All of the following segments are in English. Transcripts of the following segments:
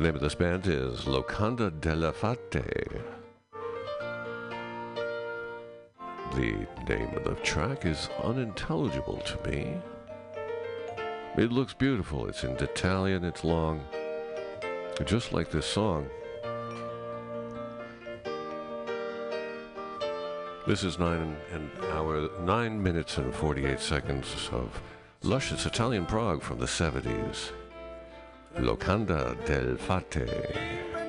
The name of this band is Locanda delle Fate. The name of the track is unintelligible to me. It looks beautiful. It's in Italian, it's long, just like this song. This is nine an hour, nine minutes and 48 seconds of luscious Italian prog from the 70s. Locanda del Fate.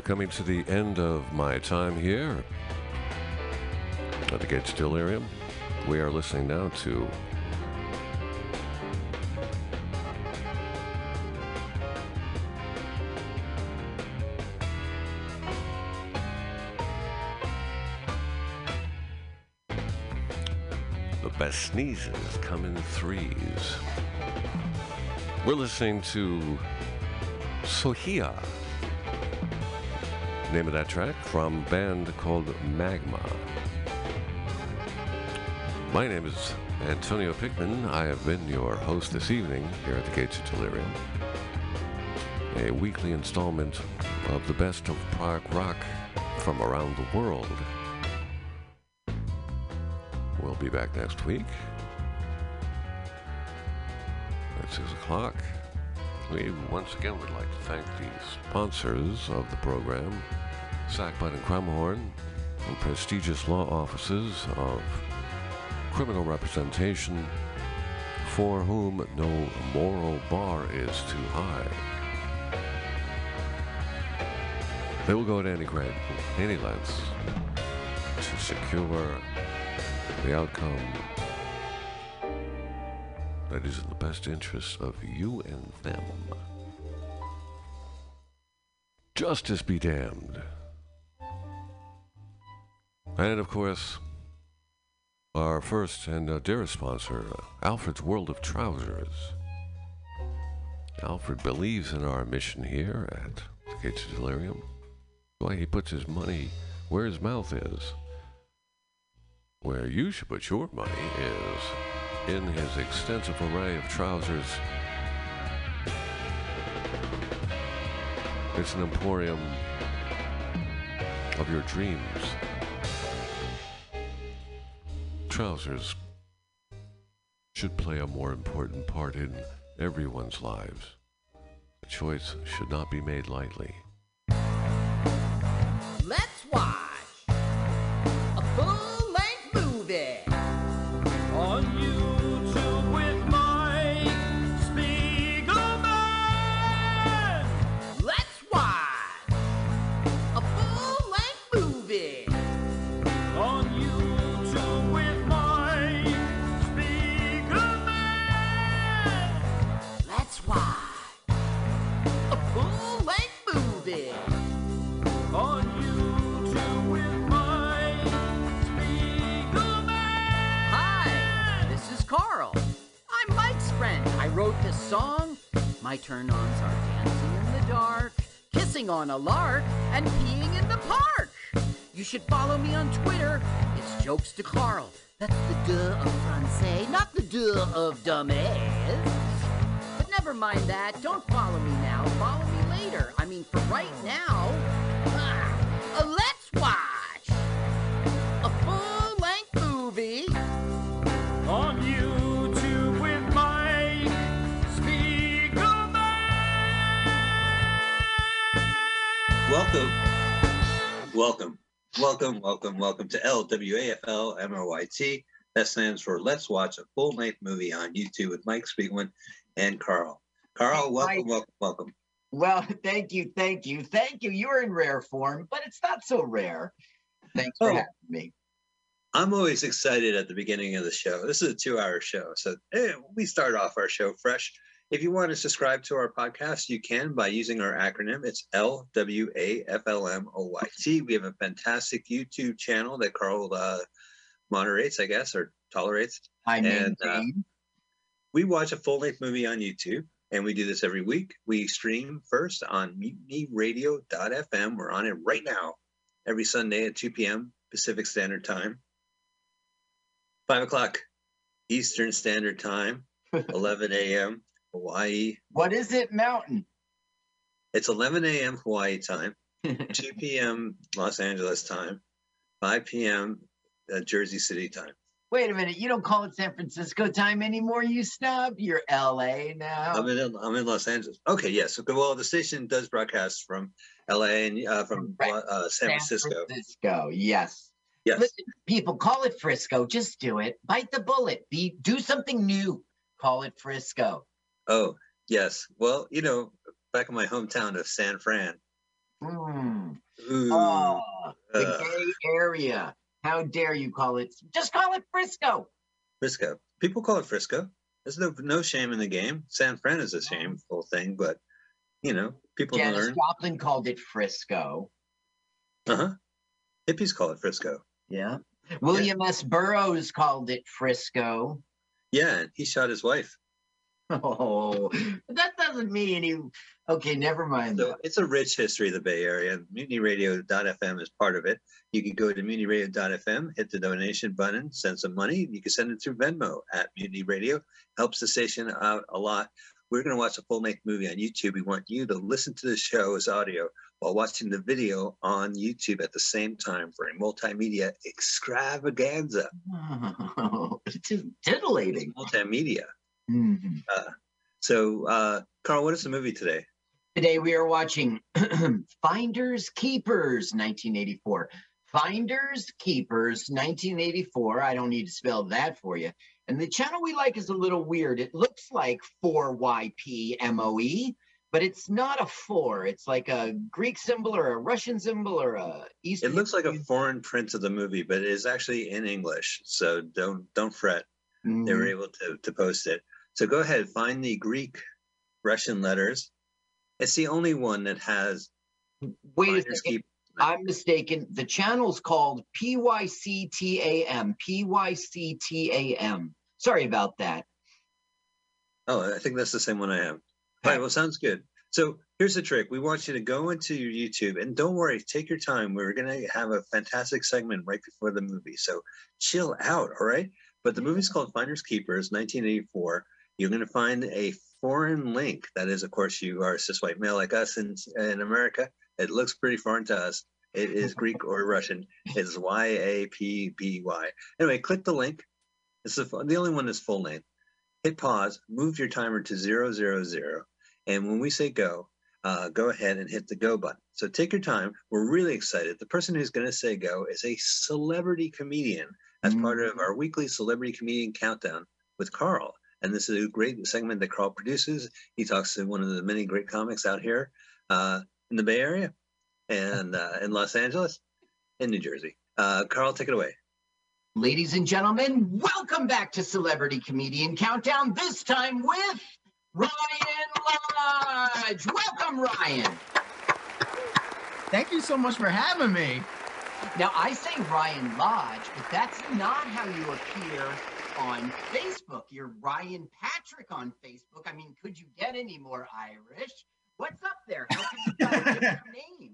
We're coming to the end of my time here at the Gates Delirium. We are listening now to the best sneezes come in threes. We're listening to Sohia. Name of that track from band called Magma. My name is Antonio Pickman. I have been your host this evening here at the Gates of Delirium. A weekly installment of the best of prog rock from around the world. We'll be back next week at 6 o'clock. We once again would like to thank the sponsors of the program, Sackbut and Crumhorn, and prestigious law offices of criminal representation for whom no moral bar is too high. They will go to any grant, any lengths to secure the outcome that is in the best interest of you and them. Justice be damned. And of course, our first and uh, dearest sponsor, Alfred's World of Trousers. Alfred believes in our mission here at the Gates of Delirium. Why he puts his money where his mouth is. Where you should put your money is in his extensive array of trousers. It's an emporium of your dreams. Trousers should play a more important part in everyone's lives. The choice should not be made lightly. On a lark, and peeing in the park. You should follow me on Twitter. It's Jokes to Carl. That's the duh of Francais, not the duh of dumbass. But never mind that. Don't follow me now. Follow me later. I mean, for right now. Welcome, welcome, welcome, welcome to LWAFL MOYT. That stands for Let's Watch a Full Length Movie on YouTube with Mike Spiegelman and Carl. Carl, welcome, Mike. welcome, welcome. Well, thank you, thank you, thank you. You're in rare form, but it's not so rare. Thanks for Oh. having me. I'm always excited at the beginning of the show. This is a two hour show. So eh, we start off our show fresh. If you want to subscribe to our podcast, you can by using our acronym. It's L W A F L M O Y T. We have a fantastic YouTube channel that Carl uh, moderates, I guess, or tolerates. I And, uh, we watch a full length movie on YouTube, and we do this every week. We stream first on mutinyradio.fm. We're on it right now, every Sunday at 2 p.m. Pacific Standard Time, 5 o'clock Eastern Standard Time, 11 a.m. Hawaii. what is it, Mountain? It's 11 a.m. Hawaii time, 2 p.m. Los Angeles time, 5 p.m. Uh, Jersey City time. Wait a minute, you don't call it San Francisco time anymore, you snub. You're LA now. I'm in I'm in Los Angeles. Okay, yes. Okay, well, the station does broadcast from L.A. and uh, from Right. uh, San Francisco. Francisco, yes. Yes. Listen, people, call it Frisco. Just do it. Bite the bullet. Be do something new. Call it Frisco. Oh, yes. Well, you know, back in my hometown of San Fran, Hmm. Ooh, Oh, the uh, gay area. How dare you call it? Just call it Frisco. Frisco. People call it Frisco. There's no no shame in the game. San Fran is a shameful thing, but you know, people Janis learn. Joplin called it Frisco. Uh huh. Hippies call it Frisco. Yeah. William S. Burroughs called it Frisco. Yeah, he shot his wife. Oh, that doesn't mean any. Okay, never mind. So it's a rich history of the Bay Area. MutinyRadio.fm is part of it. You can go to MutinyRadio.fm, hit the donation button, send some money. You can send it through Venmo at Mutiny Radio. Helps the station out a lot. We're going to watch a full length movie on YouTube. We want you to listen to the show as audio while watching the video on YouTube at the same time for a multimedia extravaganza. Oh, it's just titillating. Multimedia. Mhm. So, uh, Carl, what is the movie today? Today we are watching Finders Keepers 1984. Finders Keepers 1984. I don't need to spell that for you. And the channel we like is a little weird. It looks like 4YPMOE, but it's not a 4. It's like a Greek symbol or a Russian symbol or a East. It looks like a foreign print of the movie, but it is actually in English. So don't don't fret. they were Mhm. able to, to post it. So go ahead, find the Greek Russian letters. It's the only one that has Wait a second. keep. I'm mistaken. The channel's called PYCTAM. PYCTAM. Sorry about that. Oh, I think that's the same one I have. All right, well, sounds good. So here's the trick. We want you to go into your YouTube and don't worry, take your time. We're going to have a fantastic segment right before the movie. So chill out, all right? But the movie's called Finders Keepers, 1984. You're going to find a foreign link. That is, of course, you are a cis white male like us in, in America. It looks pretty foreign to us. It is Greek or Russian. It's Y A P B Y. Anyway, click the link. It's the, the only one that's full name. Hit pause, move your timer to zero, zero, zero. And when we say go, uh, go ahead and hit the go button. So take your time. We're really excited. The person who's going to say go is a celebrity comedian as part of our weekly celebrity comedian countdown with Carl. And this is a great segment that Carl produces. He talks to one of the many great comics out here uh, in the Bay Area and uh, in Los Angeles and New Jersey. Uh, Carl, take it away. Ladies and gentlemen, welcome back to Celebrity Comedian Countdown, this time with Ryan Lodge. Welcome, Ryan. Thank you so much for having me. Now, I say Ryan Lodge, but that's not how you appear on Facebook. You're Ryan Patrick on Facebook. I mean, could you get any more Irish? What's up there? How can you different name?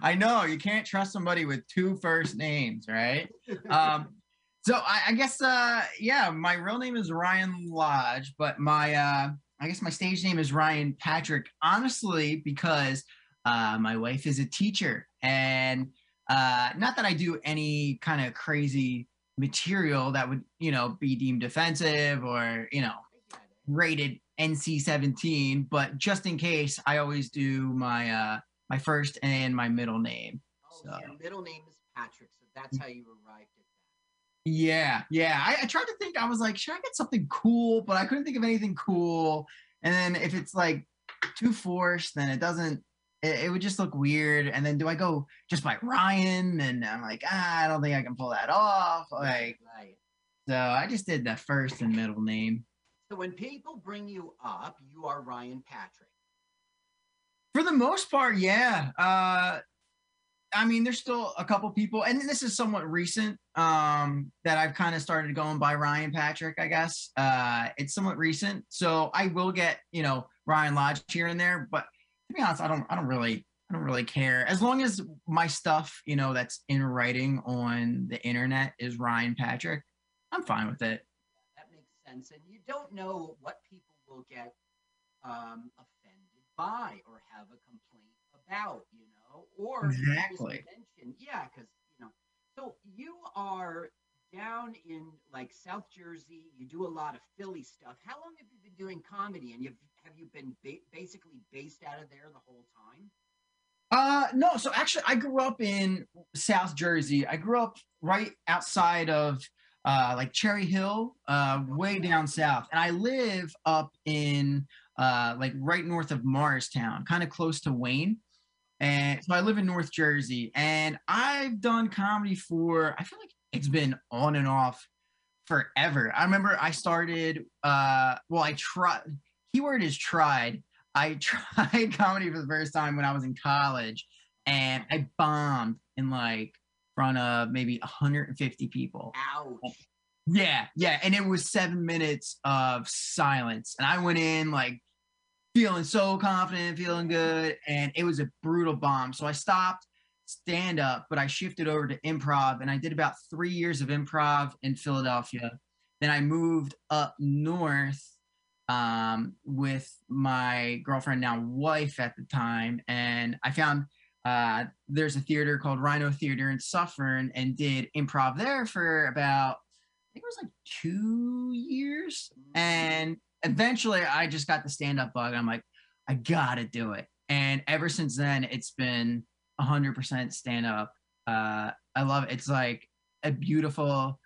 I know you can't trust somebody with two first names, right? Um, so I, I guess, uh, yeah, my real name is Ryan Lodge, but my, uh, I guess my stage name is Ryan Patrick. Honestly, because uh, my wife is a teacher, and uh, not that I do any kind of crazy material that would, you know, be deemed offensive or, you know, rated NC-17, but just in case, I always do my uh my first and my middle name. Oh, So- your middle name is Patrick, so that's how you arrived at that. Yeah, yeah. I, I tried to think. I was like, should I get something cool? But I couldn't think of anything cool. And then if it's like too forced, then it doesn't. It, it would just look weird. And then do I go just by Ryan? And I'm like, ah, I don't think I can pull that off. Like, right. so I just did the first and middle name. So when people bring you up, you are Ryan Patrick. For the most part, yeah. Uh, I mean, there's still a couple people, and this is somewhat recent um, that I've kind of started going by Ryan Patrick. I guess uh, it's somewhat recent, so I will get you know Ryan Lodge here and there. But to be honest, I don't, I don't really, I don't really care as long as my stuff, you know, that's in writing on the internet is Ryan Patrick. I'm fine with it. That makes sense. And you don't know what people will get um, offended by or have a complaint about, you know, or Exactly. mention, yeah, because you know. So you are down in like South Jersey. You do a lot of Philly stuff. How long have you been doing comedy? And you've, have you been ba- basically based out of there the whole time? Uh, no. So actually, I grew up in South Jersey. I grew up right outside of uh, like Cherry Hill, uh, way down south, and I live up in uh, like right north of Morristown, kind of close to Wayne. And so I live in North Jersey and I've done comedy for, I feel like it's been on and off forever. I remember I started, uh, well, I tried, keyword is tried. I tried comedy for the first time when I was in college and I bombed in like front of maybe 150 people. Ouch. Yeah, yeah. And it was seven minutes of silence. And I went in like feeling so confident, feeling good. And it was a brutal bomb. So I stopped stand up, but I shifted over to improv and I did about three years of improv in Philadelphia. Then I moved up north um, with my girlfriend, now wife at the time. And I found uh, there's a theater called Rhino Theater in Suffern and did improv there for about I think it was like two years. And eventually I just got the stand up bug. I'm like, I gotta do it. And ever since then, it's been 100% stand up. Uh, I love it. It's like a beautiful,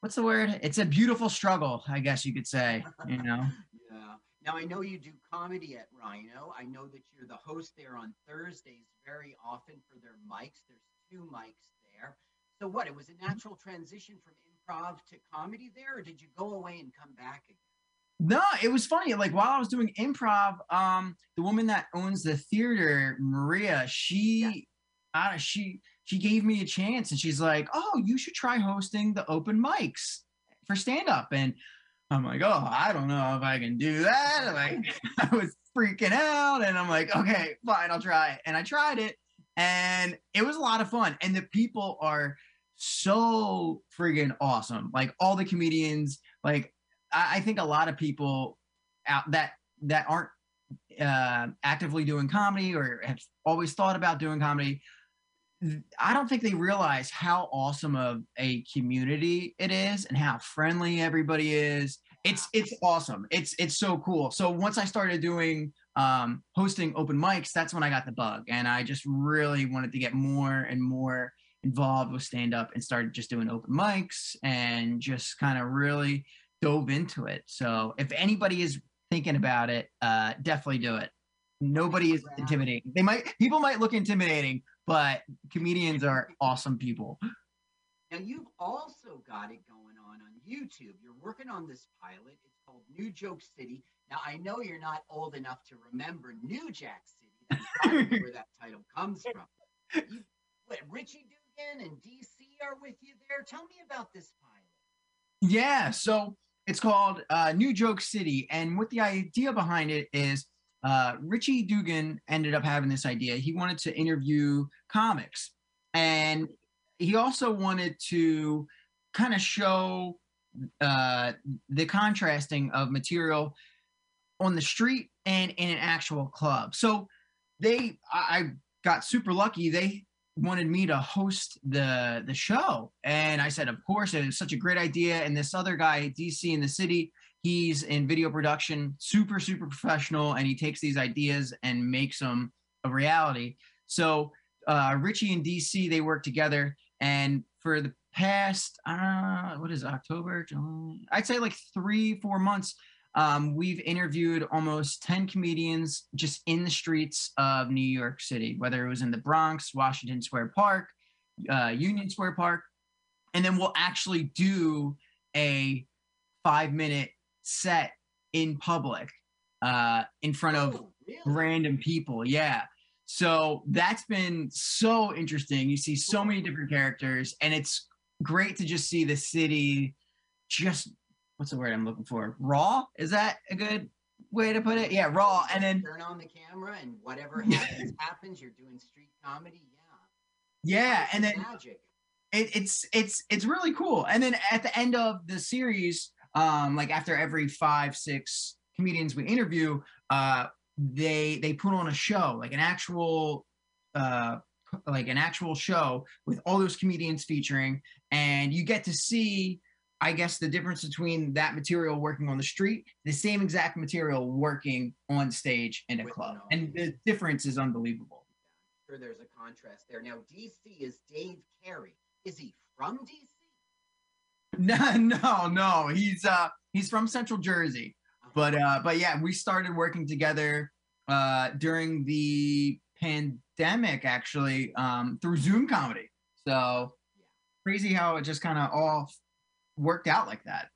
what's the word? It's a beautiful struggle, I guess you could say, you know? Yeah. Now I know you do comedy at Rhino. I know that you're the host there on Thursdays very often for their mics. There's two mics there. So what? It was a natural transition from improv to comedy there, or did you go away and come back again? No, it was funny. Like while I was doing improv, um, the woman that owns the theater, Maria, she, uh, she, she gave me a chance, and she's like, "Oh, you should try hosting the open mics for stand up." And I'm like, "Oh, I don't know if I can do that." Like I was freaking out, and I'm like, "Okay, fine, I'll try." And I tried it, and it was a lot of fun. And the people are so friggin' awesome. Like all the comedians, like I, I think a lot of people out that that aren't uh, actively doing comedy or have always thought about doing comedy. I don't think they realize how awesome of a community it is and how friendly everybody is. It's it's awesome. It's it's so cool. So once I started doing um, hosting open mics, that's when I got the bug, and I just really wanted to get more and more involved with stand up and started just doing open mics and just kind of really dove into it. So if anybody is thinking about it, uh, definitely do it. Nobody is intimidating. They might people might look intimidating, but comedians are awesome people. Now you've also got it going on on YouTube. You're working on this pilot. It's called New Joke City. Now I know you're not old enough to remember New Jack City. That's where that title comes from. You, what, Richie Dugan and DC are with you there. Tell me about this pilot. Yeah, so it's called uh, New Joke City, and what the idea behind it is, uh, Richie Dugan ended up having this idea. He wanted to interview comics, and he also wanted to kind of show uh, the contrasting of material on the street and in an actual club. So they, I got super lucky. They wanted me to host the the show and i said of course it was such a great idea and this other guy dc in the city he's in video production super super professional and he takes these ideas and makes them a reality so uh, richie and dc they work together and for the past uh what is it, october July, i'd say like three four months um, we've interviewed almost 10 comedians just in the streets of New York City, whether it was in the Bronx, Washington Square Park, uh, Union Square Park. And then we'll actually do a five minute set in public uh, in front of Oh, really? random people. Yeah. So that's been so interesting. You see so many different characters, and it's great to just see the city just what's the word I'm looking for? Raw? Is that a good way to put it? Yeah, raw. And then turn on the camera and whatever happens happens. You're doing street comedy. Yeah. yeah, and then magic. it, it's it's it's really cool. And then at the end of the series, um, like after every five six comedians we interview, uh, they they put on a show, like an actual uh like an actual show with all those comedians featuring, and you get to see. I guess the difference between that material working on the street, the same exact material working on stage in a With club. an And the difference is unbelievable. Sure, there's a contrast there. Now, DC is Dave Carey. Is he from DC? No, no, no. He's uh he's from Central Jersey. But uh but yeah, we started working together uh during the pandemic actually um, through Zoom comedy. So crazy how it just kind of all worked out like that.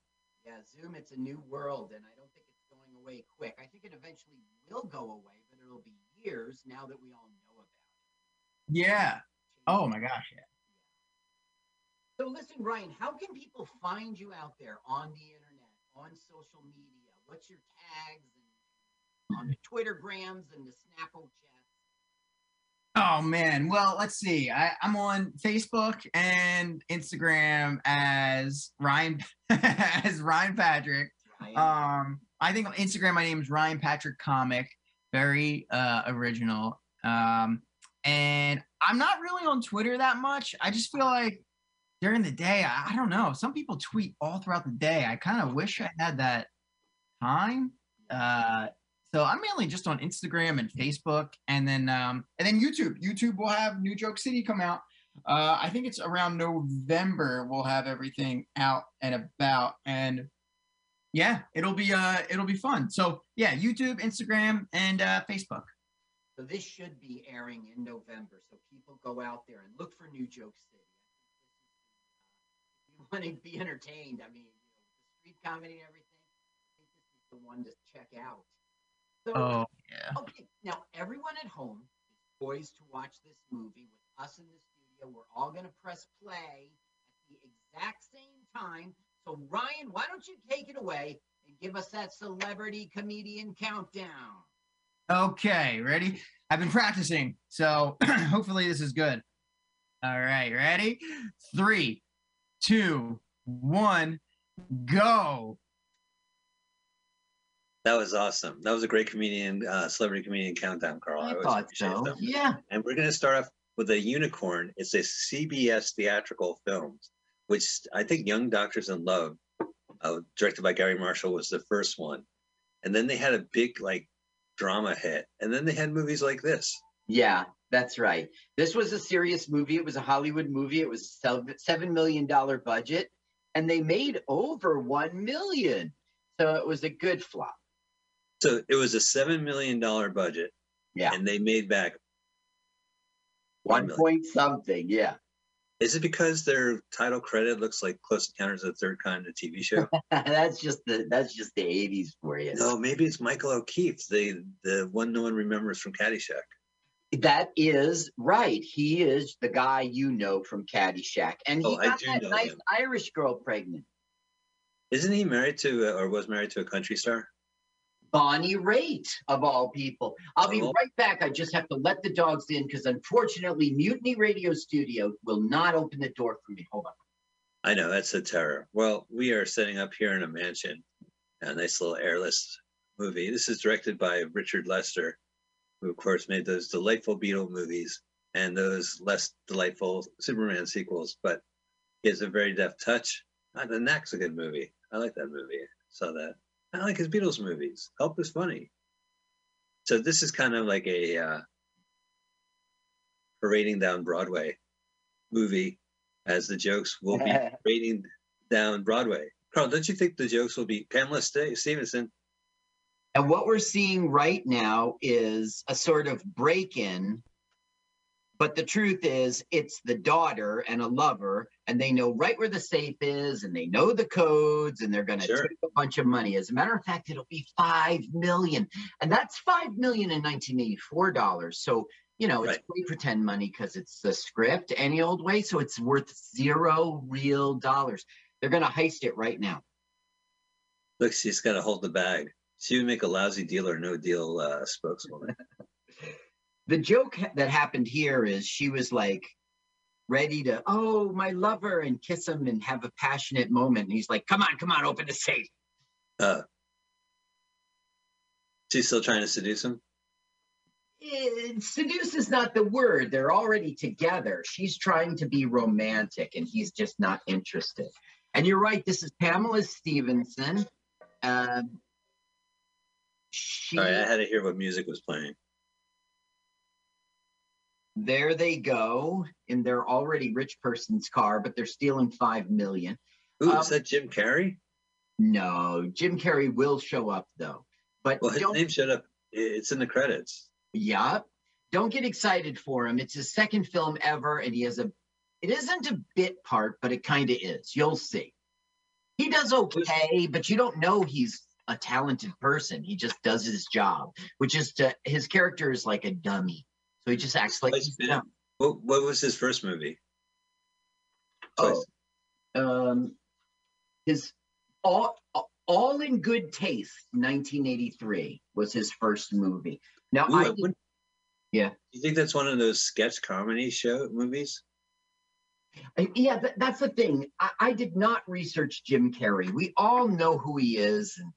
Yeah, Zoom, it's a new world, and I don't think it's going away quick. I think it eventually will go away, but it'll be years now that we all know about it. Yeah. Oh my gosh. Yeah. So listen, Ryan, how can people find you out there on the internet, on social media? What's your tags and on the Twitter grams and the Snapple chats? Oh man. Well, let's see. I, I'm on Facebook and Instagram as Ryan as Ryan Patrick. Ryan? Um, I think on Instagram my name is Ryan Patrick Comic. Very uh original. Um, and I'm not really on Twitter that much. I just feel like during the day, I, I don't know. Some people tweet all throughout the day. I kind of wish I had that time. Uh, so I'm mainly just on Instagram and Facebook, and then um, and then YouTube. YouTube will have New Joke City come out. Uh, I think it's around November. We'll have everything out and about, and yeah, it'll be uh, it'll be fun. So yeah, YouTube, Instagram, and uh, Facebook. So this should be airing in November. So people go out there and look for New Joke City. You want to be entertained, I mean, you know, the street comedy and everything, I think this is the one to check out. So, Oh yeah. okay, now everyone at home is poised to watch this movie with us in the studio. We're all going to press play at the exact same time. So, Ryan, why don't you take it away and give us that celebrity comedian countdown? Okay, ready? I've been practicing, so hopefully this is good. All right, ready? Three, two, one, go. That was awesome. That was a great comedian, uh, celebrity comedian countdown, Carl. I always thought appreciate so. them. Yeah. And we're going to start off with a unicorn. It's a CBS theatrical film, which I think Young Doctors in Love, uh, directed by Garry Marshall, was the first one. And then they had a big like drama hit, and then they had movies like this. Yeah, that's right. This was a serious movie. It was a Hollywood movie. It was a seven million dollar budget, and they made over one million. So it was a good flop. So it was a seven million dollar budget, Yeah, and they made back. one point something. Yeah, Is it because their title credit looks like Close Encounters of the Third Kind, the TV show? that's just the that's just the eighties for you. no, maybe it's Michael O'Keefe, the the one no one remembers from Caddyshack. That is right. He is the guy you know from Caddyshack, and he Oh, got that nice him. Irish girl pregnant. Isn't he married to, uh, or was married to a country star? Bonnie Raitt, of all people. I'll be Oh. right back. I just have to let the dogs in because unfortunately, Mutiny Radio Studio will not open the door for me. Hold on. I know that's a terror. Well, we are setting up here in a mansion, a nice little airless movie. This is directed by Richard Lester, who of course made those delightful Beatle movies and those less delightful Superman sequels. But he has a very deft touch. Ah, the Knack's a good movie. I like that movie. Saw that. I like his Beatles movies. Help is funny. So this is kind of like a uh, parading down Broadway movie, as the jokes will be parading down Broadway. Carl, don't you think the jokes will be Pamela Ste- Stephenson? And what we're seeing right now is a sort of break in. But the truth is, it's the daughter and a lover, and they know right where the safe is, and they know the codes, and they're going to Sure. take a bunch of money. As a matter of fact, it'll be five million, and that's five million in 1984 dollars. So you know, it's Right. free pretend money because it's the script any old way. So it's worth zero real dollars. They're going to heist it right now. Look, she's got to hold the bag. She would make a lousy deal or no deal uh, spokeswoman. the joke that happened here is she was like ready to oh my lover and kiss him and have a passionate moment. And he's like come on come on open the safe. Uh, she's still trying to seduce him. Eh, seduce is not the word. They're already together. She's trying to be romantic and he's just not interested. And you're right this is pamela stephenson um, she Sorry, I had to hear what music was playing. there they go in their already rich person's car but they're stealing five million Ooh, Um, is that Jim Carrey? No, Jim Carrey will show up though. But Well, his don't, name showed up. It's in the credits. yeah, don't get excited for him. It's his second film ever, and he has a. It isn't a bit part, but it kind of is. You'll see. He does okay, but you don't know he's a talented person. He just does his job, which is to his character is like a dummy. So he just acts like Twice dumb. What, what was his first movie? Oh, um, his all all in good taste. 1983 was his first movie. Now Ooh, I did- Yeah. You think that's one of those sketch comedy show movies? Yeah, that's the thing. I, I did not research Jim Carrey. We all know who he is and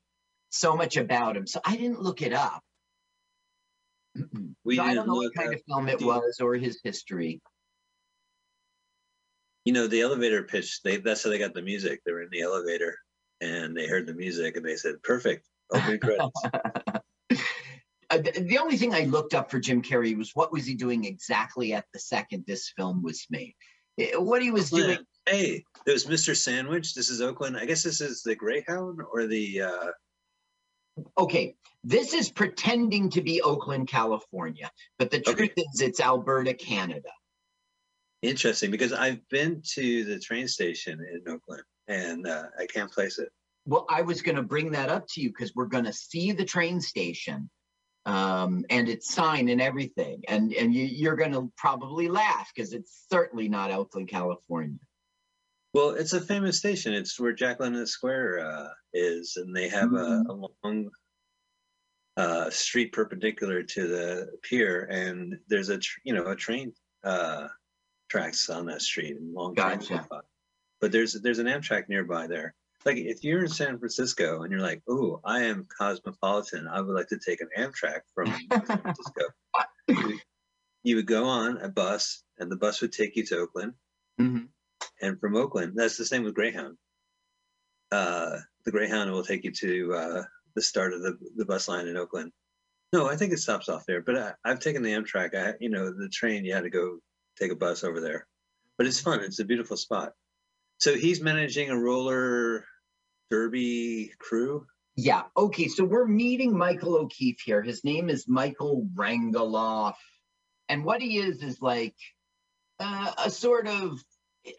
so much about him. So I didn't look it up. We So I don't know what kind up of film it was or his history. You know, the elevator pitch. They that's how they got the music. They were in the elevator and they heard the music and they said, "Perfect." Opening credits. Uh, the, the only thing I looked up for Jim Carrey was what was he doing exactly at the second this film was made. What he was doing. Oakland. Hey, there's Mr. Sandwich. This is Oakland. I guess this is the Greyhound or the. uh Okay, this is pretending to be Oakland, California, but the truth Okay. is it's Alberta, Canada. Interesting, because I've been to the train station in Oakland and uh, I can't place it. Well, I was going to bring that up to you because we're going to see the train station um, and its sign and everything, and and you, you're going to probably laugh because it's certainly not Oakland, California. Well, it's a famous station. It's where Jack London Square uh, is, and they have a, a long uh, street perpendicular to the pier, and there's a tr- you know a train uh, tracks on that street and long Gotcha. But there's there's an Amtrak nearby there. Like if you're in San Francisco and you're like, "Oh, I am cosmopolitan. I would like to take an Amtrak from San Francisco," you, would- go on a bus, and the bus would take you to Oakland Mhm. And from Oakland. That's the same with Greyhound. Uh, the Greyhound will take you to uh, the start of the, the bus line in Oakland. No, I think it stops off there. But I, I've taken the Amtrak. I, you know, the train. You had to go take a bus over there. But it's fun. It's a beautiful spot. So he's managing a roller derby crew. Yeah. Okay. So we're meeting Michael O'Keefe here. His name is Michael Rangeloff. And what he is is like uh, a sort of,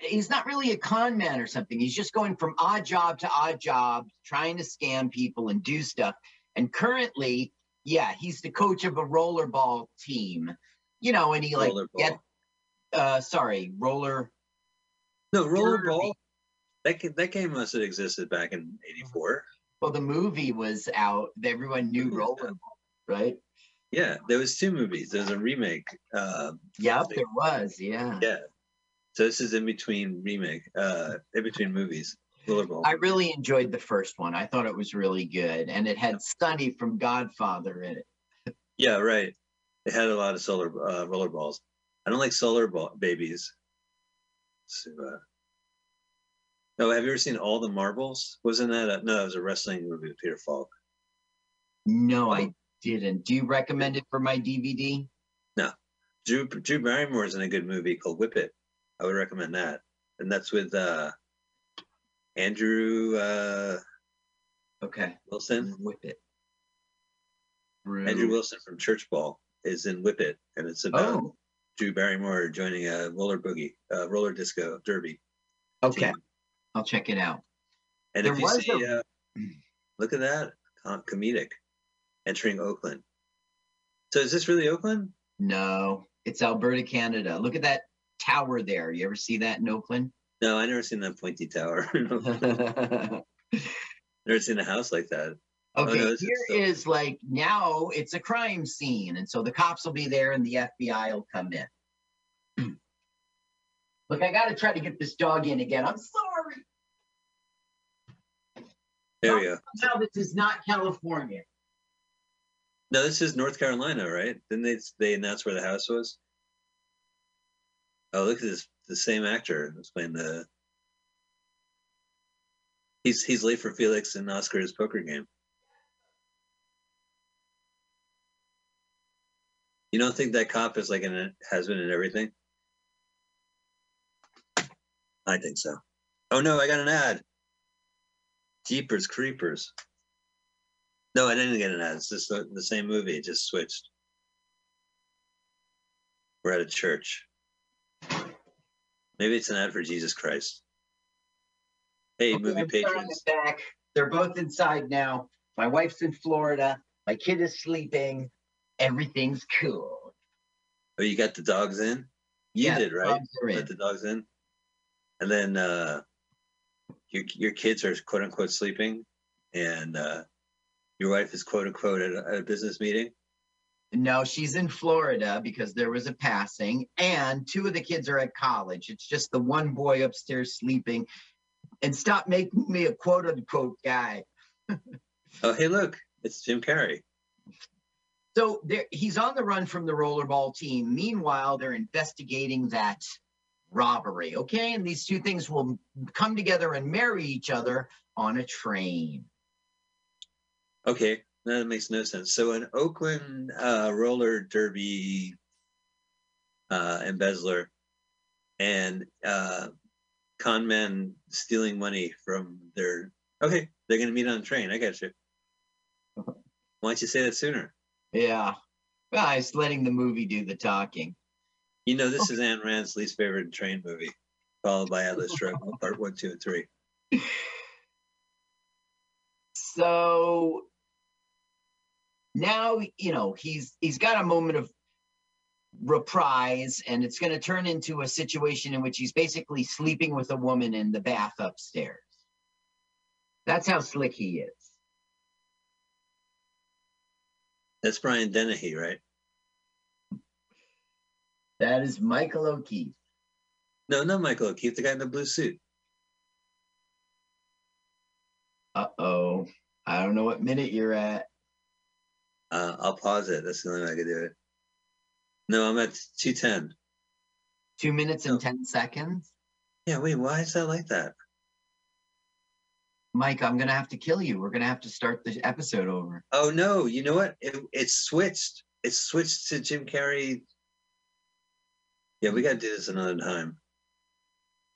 he's not really a con man or something. He's just going from odd job to odd job, trying to scam people and do stuff. And currently, yeah, he's the coach of a rollerball team, you know, and he like, Rollerball. get, uh, sorry, roller. No, rollerball. That that game must have existed back in '84. Well, the movie was out. Everyone knew rollerball, right? Yeah, there was two movies. There's a remake. Uh, Yep, there was. Yeah. Yeah. So this is in between remake, uh, in between movies. I really enjoyed the first one. I thought it was really good, and it had Sonny from Godfather in it. yeah, right. It had a lot of solar uh, rollerballs. I don't like solar ball babies. So, uh, no, have you ever seen All the Marbles? Wasn't that a, no? It was a wrestling movie with Peter Falk. No, I didn't. Do you recommend it for my DVD? No. Drew Drew Barrymore is in a good movie called Whip It. I would recommend that, and that's with uh, Andrew uh, Okay. Wilson. Whip it. Andrew Wilson from Church Ball is in Whip It, and it's about Oh, Drew Barrymore joining a roller boogie, uh, roller disco derby. okay. team. I'll check it out. And There if you was see, a- uh, look at that, com- comedic, entering Oakland. So is this really Oakland? No, it's Alberta, Canada. Look at that tower there. You ever see that in Oakland? No, I never seen that pointy tower. never seen a house like that. Oh, no, this is here so- is like now it's a crime scene, and so the cops will be there and the FBI will come in. Look, I got to try to get this dog in again. I'm sorry. There we go. Now this is not California. No, this is North Carolina, right? Didn't they they announce where the house was? Oh, look at this. The same actor that's playing the. He's he's late for Felix and Oscar's poker game. You don't think that cop is like an has been in everything? I think so. Oh no, I got an ad. Jeepers Creepers. No, I didn't get an ad. It's just the, the same movie. It just switched. We're at a church. Maybe it's an ad for Jesus Christ. Hey, Okay, movie I'm patrons. Back. They're both inside now. My wife's in Florida. My kid is sleeping. Everything's cool. Oh, you got the dogs in? You Yeah, did, right? dogs are in. Let the dogs in. And then uh your your kids are quote unquote sleeping and uh your wife is quote unquote at a, at a business meeting. No, she's in Florida because there was a passing, and two of the kids are at college. It's just the one boy upstairs sleeping. And stop making me a quote unquote guy. Oh, hey, look, it's Jim Carrey. So there, he's on the run from the rollerball team. Meanwhile, they're investigating that robbery. Okay, and these two things will come together and marry each other on a train. Okay, that makes no sense. So an Oakland uh, roller derby uh, embezzler and uh, con men stealing money from their. Okay, they're going to meet on a train. I got you. Why don't you say that sooner? Yeah, well, I was letting the movie do the talking. You know, this is Ayn Rand's least favorite train movie, followed by Atlas Shrugged, part one, two, and three. So now you know he's he's got a moment of reprise and it's going to turn into a situation in which he's basically sleeping with a woman in the bath upstairs. That's how slick he is. That's Brian Dennehy, right? that is michael o'keefe. No, not Michael O'Keefe, the guy in the blue suit. uh-oh. I don't know what minute you're at Uh, I'll pause it. That's the only way I can do it. No, I'm at 210. two minutes and 10 seconds Yeah, wait, why is that like that? mike i'm going to have to kill you we're going to have to start the episode over Oh no, you know what? It it switched. It switched to Jim Carrey. Yeah, we gotta do this another time.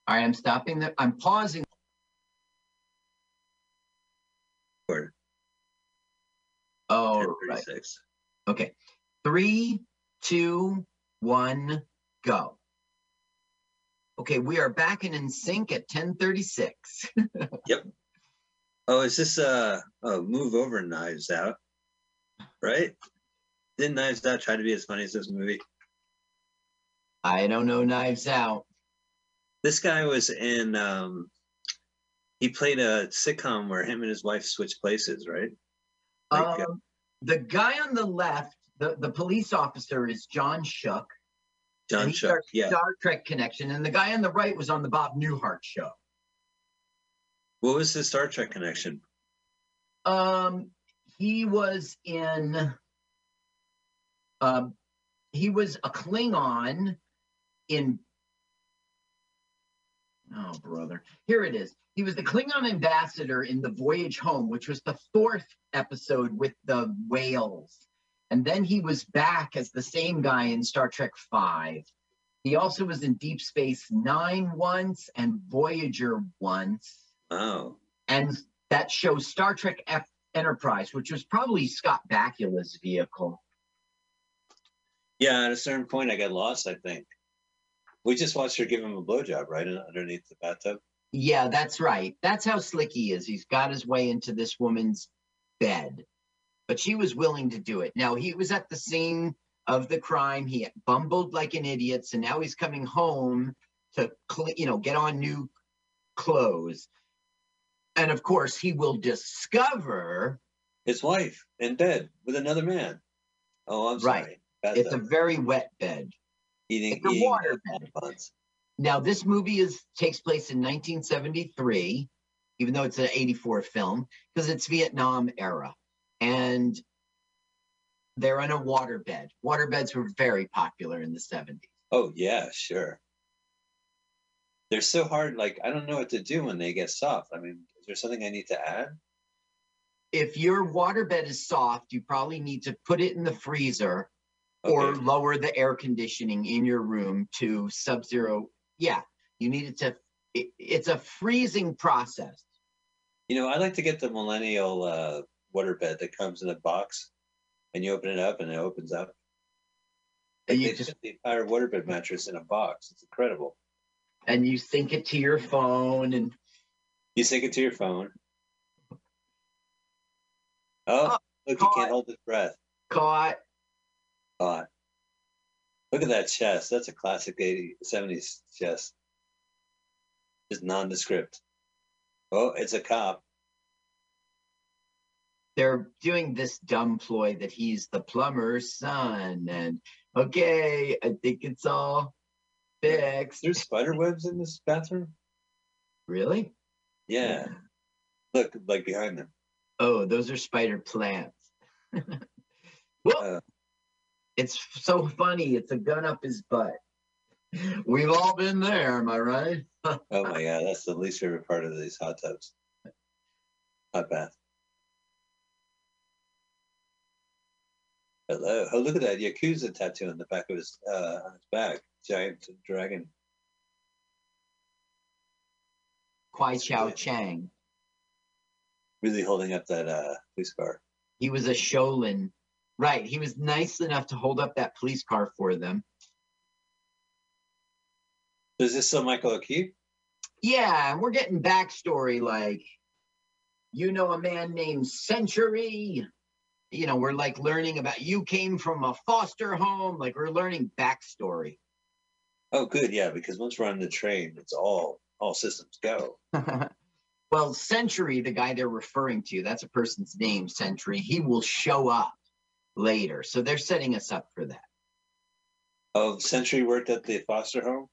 all right i'm stopping the i'm pausing Or 1036. Okay. Three, two, one, go. Okay, we are back and in sync at 1036. yep. Oh, is this uh oh move over Knives Out? Right? Didn't Knives Out try to be as funny as this movie? I don't know Knives Out. This guy was in um he played a sitcom where him and his wife switched places, right? Like, uh, Um, the guy on the left, the, the police officer is John Schuck. John and he's Schuck. our Yeah. Star Trek connection. And the guy on the right was on the Bob Newhart show. What was his Star Trek connection? Um, he was in. Um, he was a Klingon in. Oh, brother! Here it is. He was the Klingon ambassador in the Voyage Home, which was the fourth episode with the whales, and then he was back as the same guy in Star Trek Five. He also was in Deep Space Nine once and Voyager once Oh. and that shows Star Trek F Enterprise, which was probably Scott Bakula's vehicle. Yeah, at a certain point I got lost, I think. We just watched her give him a blowjob, right? Underneath the bathtub. Yeah, that's right. That's how slick he is. He's got his way into this woman's bed, but she was willing to do it. Now he was at the scene of the crime. He bumbled like an idiot, so now he's coming home to, you know, get on new clothes. And of course, he will discover His wife in bed with another man. Oh, I'm Right. sorry. it's a very wet bed. Eating, a eating water bonbons. Now, this movie is takes place in 1973, even though it's an 84 film, because it's Vietnam era. And they're in a waterbed. Waterbeds were very popular in the 70s. Oh yeah, sure. They're so hard. Like I don't know what to do when they get soft. I mean, is there something I need to add? If your waterbed is soft, you probably need to put it in the freezer or Okay. lower the air conditioning in your room to sub zero. Yeah, you need it to, it, it's a freezing process. You know, I like to get the millennial uh, waterbed that comes in a box, and you open it up and it opens up. And you just the entire waterbed mattress in a box. It's incredible. and you sync it to your phone and You sync it to your phone. Oh, Oh, look, you can't hold his breath. caught. Look at that chest. That's a classic 80s, 70s chest. Just nondescript. Oh, it's a cop. They're doing this dumb ploy that he's the plumber's son, and okay, I think it's all fixed. There's spider webs in this bathroom? Really? Yeah. Look, like behind them. Oh, those are spider plants. well, Uh. It's so funny. It's a gun up his butt. We've all been there, am I right? Oh my god, that's the least favorite part of these hot tubs. Hot bath. Hello. Oh, look at that Yakuza tattoo on the back of his uh on his back. Giant dragon. Kwai Chow good. Chang. Really holding up that uh police car. He was a Shaolin. Right. He was nice enough to hold up that police car for them. Is this still Michael O'Keefe? Yeah, and we're getting backstory like, you know, a man named Century. You know, we're like learning about you came from a foster home. Like we're learning backstory. Oh good, yeah, because once we're on the train, it's all all systems go. well, Century, the guy they're referring to, that's a person's name, Century. He will show up later. So they're setting us up for that. Oh, Century worked at the foster home?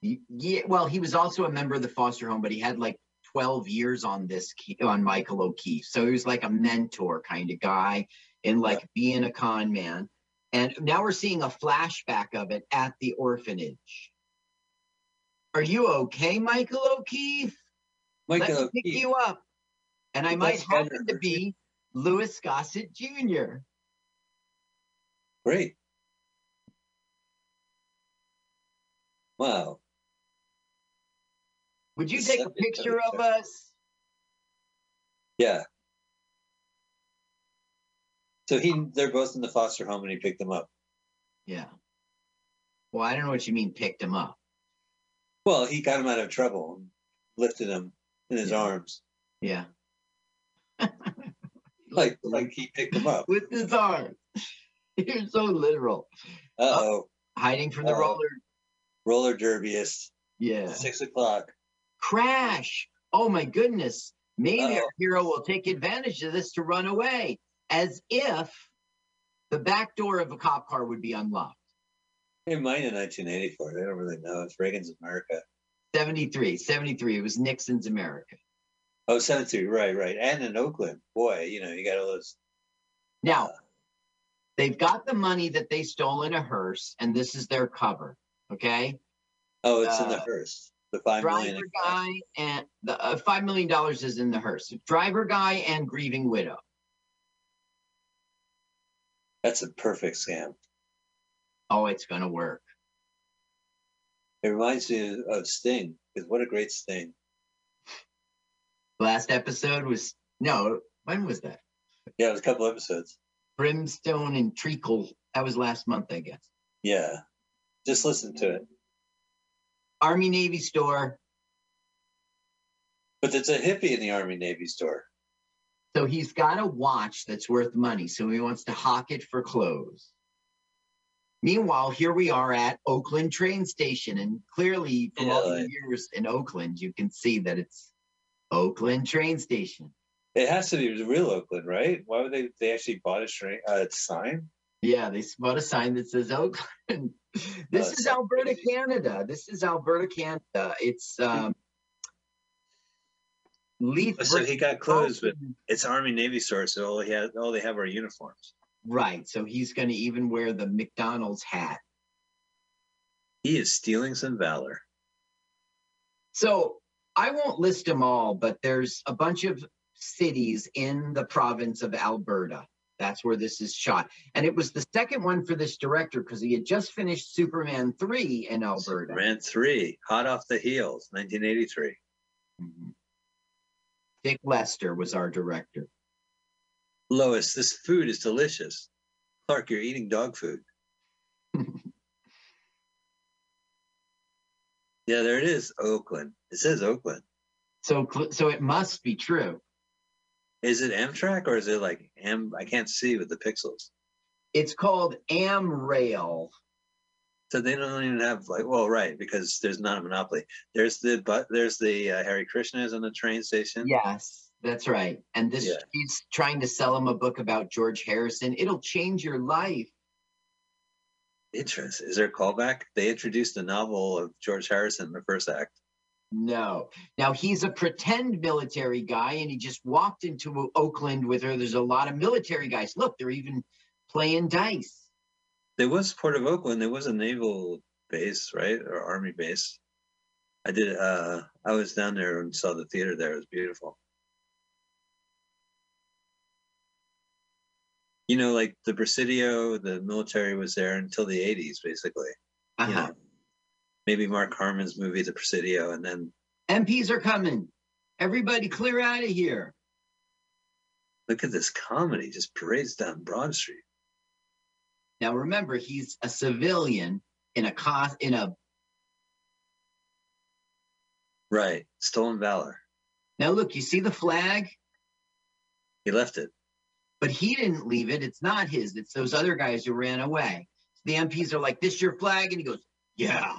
Yeah, well, he was also a member of the foster home, but he had like 12 years on this on Michael O'Keefe. So he was like a mentor kind of guy in like being a con man. And now we're seeing a flashback of it at the orphanage. Are you okay, Michael O'Keefe? Let Michael me pick you up. And I might happen to be Louis Gossett Jr. Great. Wow. Would you take a picture of us? Yeah. So he they're both in the foster home and he picked them up. Yeah. Well, I don't know what you mean picked him up. Well, he got him out of trouble and lifted him in his Yeah. arms. Yeah. Like like he picked him up. with his arm. You're so literal. Uh oh. Hiding from the Uh-oh. roller. Roller derbyist. Yeah. Six o'clock. Crash. Oh my goodness. Maybe Uh-oh. our hero will take advantage of this to run away, as if the back door of a cop car would be unlocked. It might in 1984. They don't really know. It's Reagan's America. 73, 73. It was Nixon's America. Oh, 72. Right, right. And in Oakland. Boy, you know, you got all those. Now, they've got the money that they stole in a hearse, and this is their cover. Okay. Oh, it's in the Uh, hearse. The five million. driver guy and the uh, five million dollars is in the hearse. Driver guy and grieving widow. That's a perfect scam. Oh, it's gonna work. It reminds me of Sting. Because what a great Sting. Last episode was no. When was that? Yeah, it was a couple episodes. Brimstone and Treacle. That was last month, I guess. Yeah. Just listen to it. Army Navy store. But it's a hippie in the Army Navy store. So he's got a watch that's worth money. So he wants to hawk it for clothes. Meanwhile, here we are at Oakland train station, and clearly from all the years in Oakland, you can see that it's Oakland train station. It has to be real Oakland, right? Why would they? They actually bought a train, uh, sign. Yeah, they bought a sign that says Oakland. this Oh, is Alberta, crazy. Canada. This is Alberta, Canada. It's um, Leaf. Oh, So he got clothes, but it's Army Navy store, so all he has, all they have are uniforms. right. So he's going to even wear the McDonald's hat. He is stealing some valor. So I won't list them all, but there's a bunch of cities in the province of Alberta. That's where this is shot. And it was the second one for this director because he had just finished Superman 3 in Alberta. Superman 3, hot off the heels, 1983. Mm-hmm. Dick Lester was our director. Lois, this food is delicious. Clark, you're eating dog food. yeah, there it is, Oakland. It says Oakland. So, so it must be true. Is it Amtrak or is it like Am? I can't see with the pixels. It's called Amrail. So they don't even have like well, right? Because there's not a monopoly. There's the but there's the uh, Hare Krishnas on the train station. Yes, that's right. And this Yeah. he's trying to sell him a book about George Harrison. It'll change your life. Interesting. Is there a callback? They introduced the novel of George Harrison in the first act. No. Now he's a pretend military guy and he just walked into Oakland with her. There's a lot of military guys. Look, they're even playing dice. There was Port of Oakland. There was a naval base, right, or army base. I did. Uh, I was down there and saw the theater there. It was beautiful. You know, like the Presidio, the military was there until the '80s, basically. You Uh-huh. know, maybe Mark Harmon's movie, The Presidio, and then MPs are coming. Everybody clear out of here. look at this comedy just parades down Broad Street. Now remember, he's a civilian in a cost in a Right, stolen valor. now look, you see the flag? He left it. but he didn't leave it. It's not his. It's those other guys who ran away. The MPs are like, "This your flag?" And he goes, "Yeah."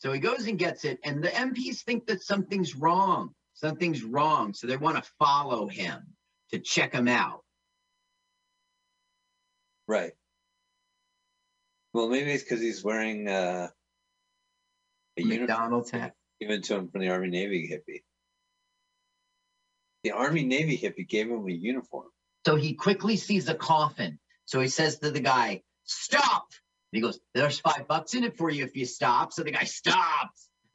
So he goes and gets it, and the MPs think that something's wrong. Something's wrong, so they want to follow him to check him out. Right. Well, maybe it's because he's wearing uh, a uniform McDonald's hat. given to him from the Army Navy hippie. The Army Navy hippie gave him a uniform. So he quickly sees a coffin. So he says to the guy, "Stop!" He goes, "There's five bucks in it for you if you stop." So the guy stops.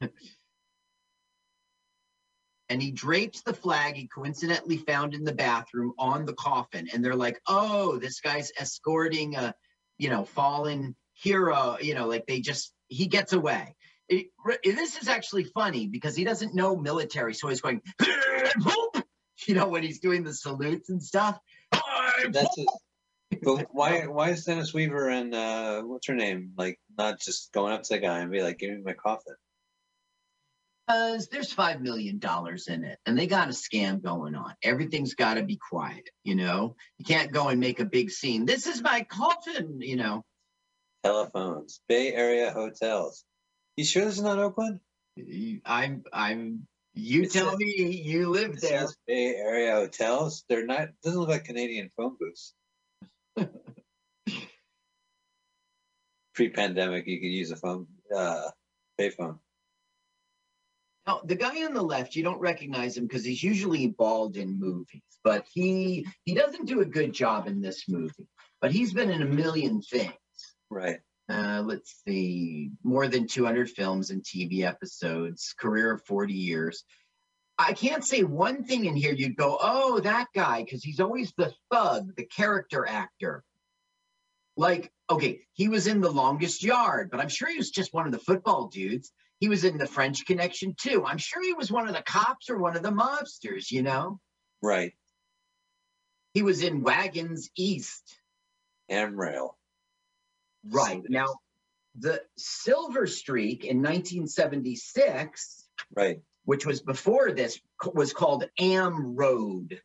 and he drapes the flag he coincidentally found in the bathroom on the coffin. And they're like, "Oh, this guy's escorting a, you know, fallen hero." You know, like they just he gets away. It, this is actually funny because he doesn't know military, so he's going, you know, when he's doing the salutes and stuff. That's but why? Why is Dennis Weaver and uh, what's her name like not just going up to the guy and be like, "Give me my coffin"? Because there's five million dollars in it, and they got a scam going on. Everything's got to be quiet, you know. You can't go and make a big scene. This is my coffin, you know. Telephones, Bay Area hotels. You sure this is not Oakland? I'm, I'm. You It tell says- me you live there. Bay Area hotels. They're not. Doesn't look like Canadian phone booths. Pre-pandemic, you could use a phone, uh, payphone. Now, the guy on the left, you don't recognize him because he's usually bald in movies, but he he doesn't do a good job in this movie. But he's been in a million things. Right. uh, let's see, more than 200 films and TV episodes, career of 40 years. I can't say one thing in here you'd go, oh, that guy, because he's always the thug, the character actor. Like, okay, he was in The Longest Yard, but I'm sure he was just one of the football dudes. He was in The French Connection too. I'm sure he was one of the cops or one of the mobsters, you know? Right. He was in Wagons East. Amrail. Right. Now, the Silver Streak in 1976, Right. Which was before this, was called Am Road.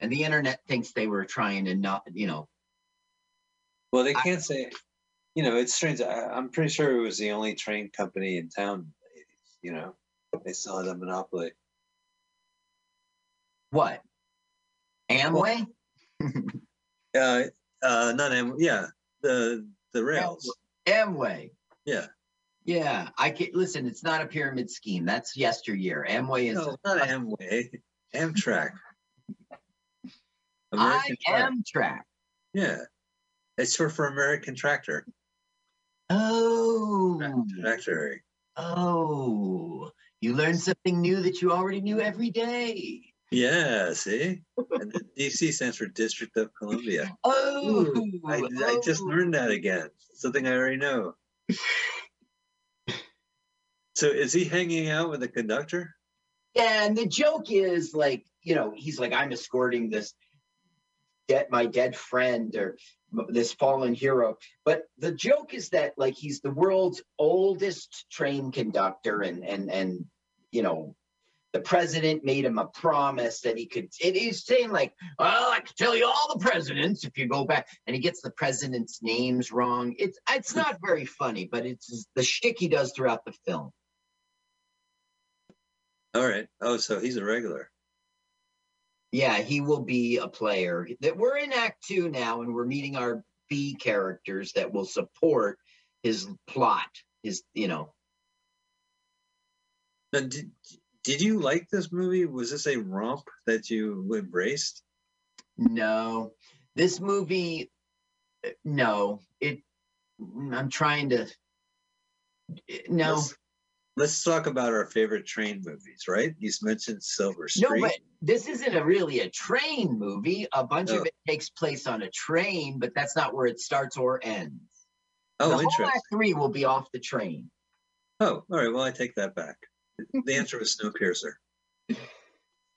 And the internet thinks they were trying to not, you know, Well, they can't say. You know, it's strange. I, I'm pretty sure it was the only train company in town. in the 80s, You know, they still had a monopoly. what? Amway? Uh, uh, not Am. Yeah, the the rails. Amway. Yeah. Yeah. I can listen, it's not a pyramid scheme. That's yesteryear. Amway is No, not Amway. Amtrak. American am track. Yeah, it's short for American Tractor. Oh. Tractor. Oh. You learn something new that you already knew every day. Yeah, see? And DC stands for District of Columbia. Oh, I, I just oh. learned that again. Something I already know. So is he hanging out with the conductor? Yeah, and the joke is like, you know, he's like, I'm escorting this dead my dead friend or this fallen hero. But the joke is that like he's the world's oldest train conductor and and and you know the president made him a promise that he could and he's saying like well i could tell you all the presidents if you go back and he gets the president's names wrong it's it's not very funny but it's the shtick he does throughout the film All right. Oh, so he's a regular. yeah he will be a player that we're in act two now and we're meeting our b characters that will support his plot his you know Now, did did you like this movie? Was this a romp that you embraced? No, this movie, no, it. I'm trying to. No, let's talk about our favorite train movies, right? You mentioned Silver Streak. no, but this isn't a really a train movie. A bunch Oh. of it takes place on a train, but that's not where it starts or ends. oh, the whole interesting. act three will be off the train. Oh, all right. Well, I take that back. The answer was Snowpiercer.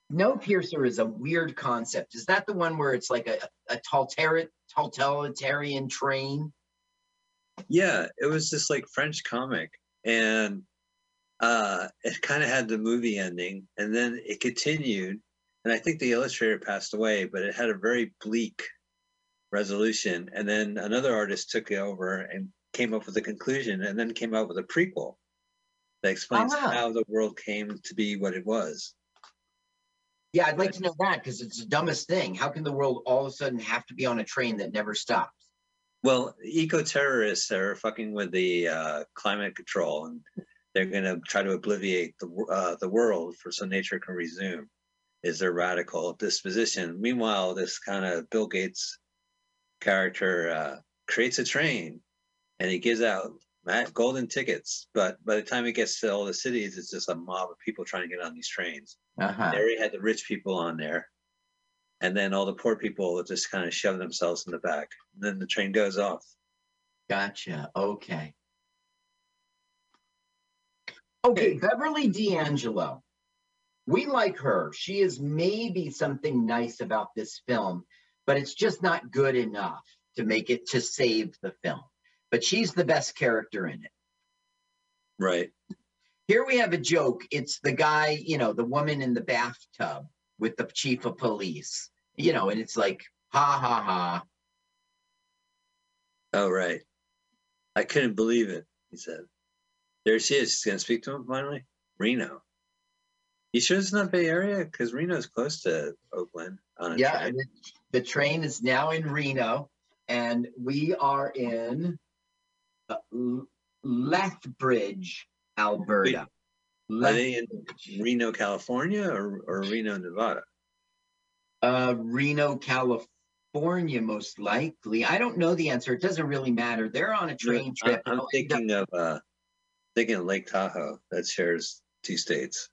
No piercer is a weird concept. Is that the one where it's like a a totalitarian totalitarian train? Yeah, it was just like French comic, and uh, it kind of had the movie ending, and then it continued. And I think the illustrator passed away, but it had a very bleak resolution. And then another artist took it over and came up with a conclusion, and then came out with a prequel that explains Ah. how the world came to be what it was. Yeah, I'd like to know that because it's the dumbest thing. How can the world all of a sudden have to be on a train that never stops? Well, eco terrorists are fucking with the uh, climate control, and they're going to try to obliviate the uh, the world for so nature can resume. Is their radical disposition? Meanwhile, this kind of Bill Gates character uh, creates a train, and he gives out golden tickets. But by the time it gets to all the cities, it's just a mob of people trying to get on these trains. Uh-huh. They already had the rich people on there. And then all the poor people just kind of shove themselves in the back. And then the train goes off. Gotcha. Okay. Okay, Beverly D'Angelo. We like her. She is maybe something nice about this film, but it's just not good enough to make it to save the film. But she's the best character in it. Right. Here we have a joke. It's the guy, you know, the woman in the bathtub with the chief of police, you know, and it's like, ha ha ha. Oh, right. I couldn't believe it, he said. There she is. She's going to speak to him finally. Reno. You sure it's not Bay Area? Because Reno's close to Oakland on a Yeah, train. the, train is now in Reno, and we are in uh, Lethbridge, Alberta. Are they in Lethbridge. Reno, California or, or Reno, Nevada? Uh, Reno, California, most likely. I don't know the answer. It doesn't really matter. They're on a train I- trip. I'm up- thinking of uh, thinking of Lake Tahoe that shares two states.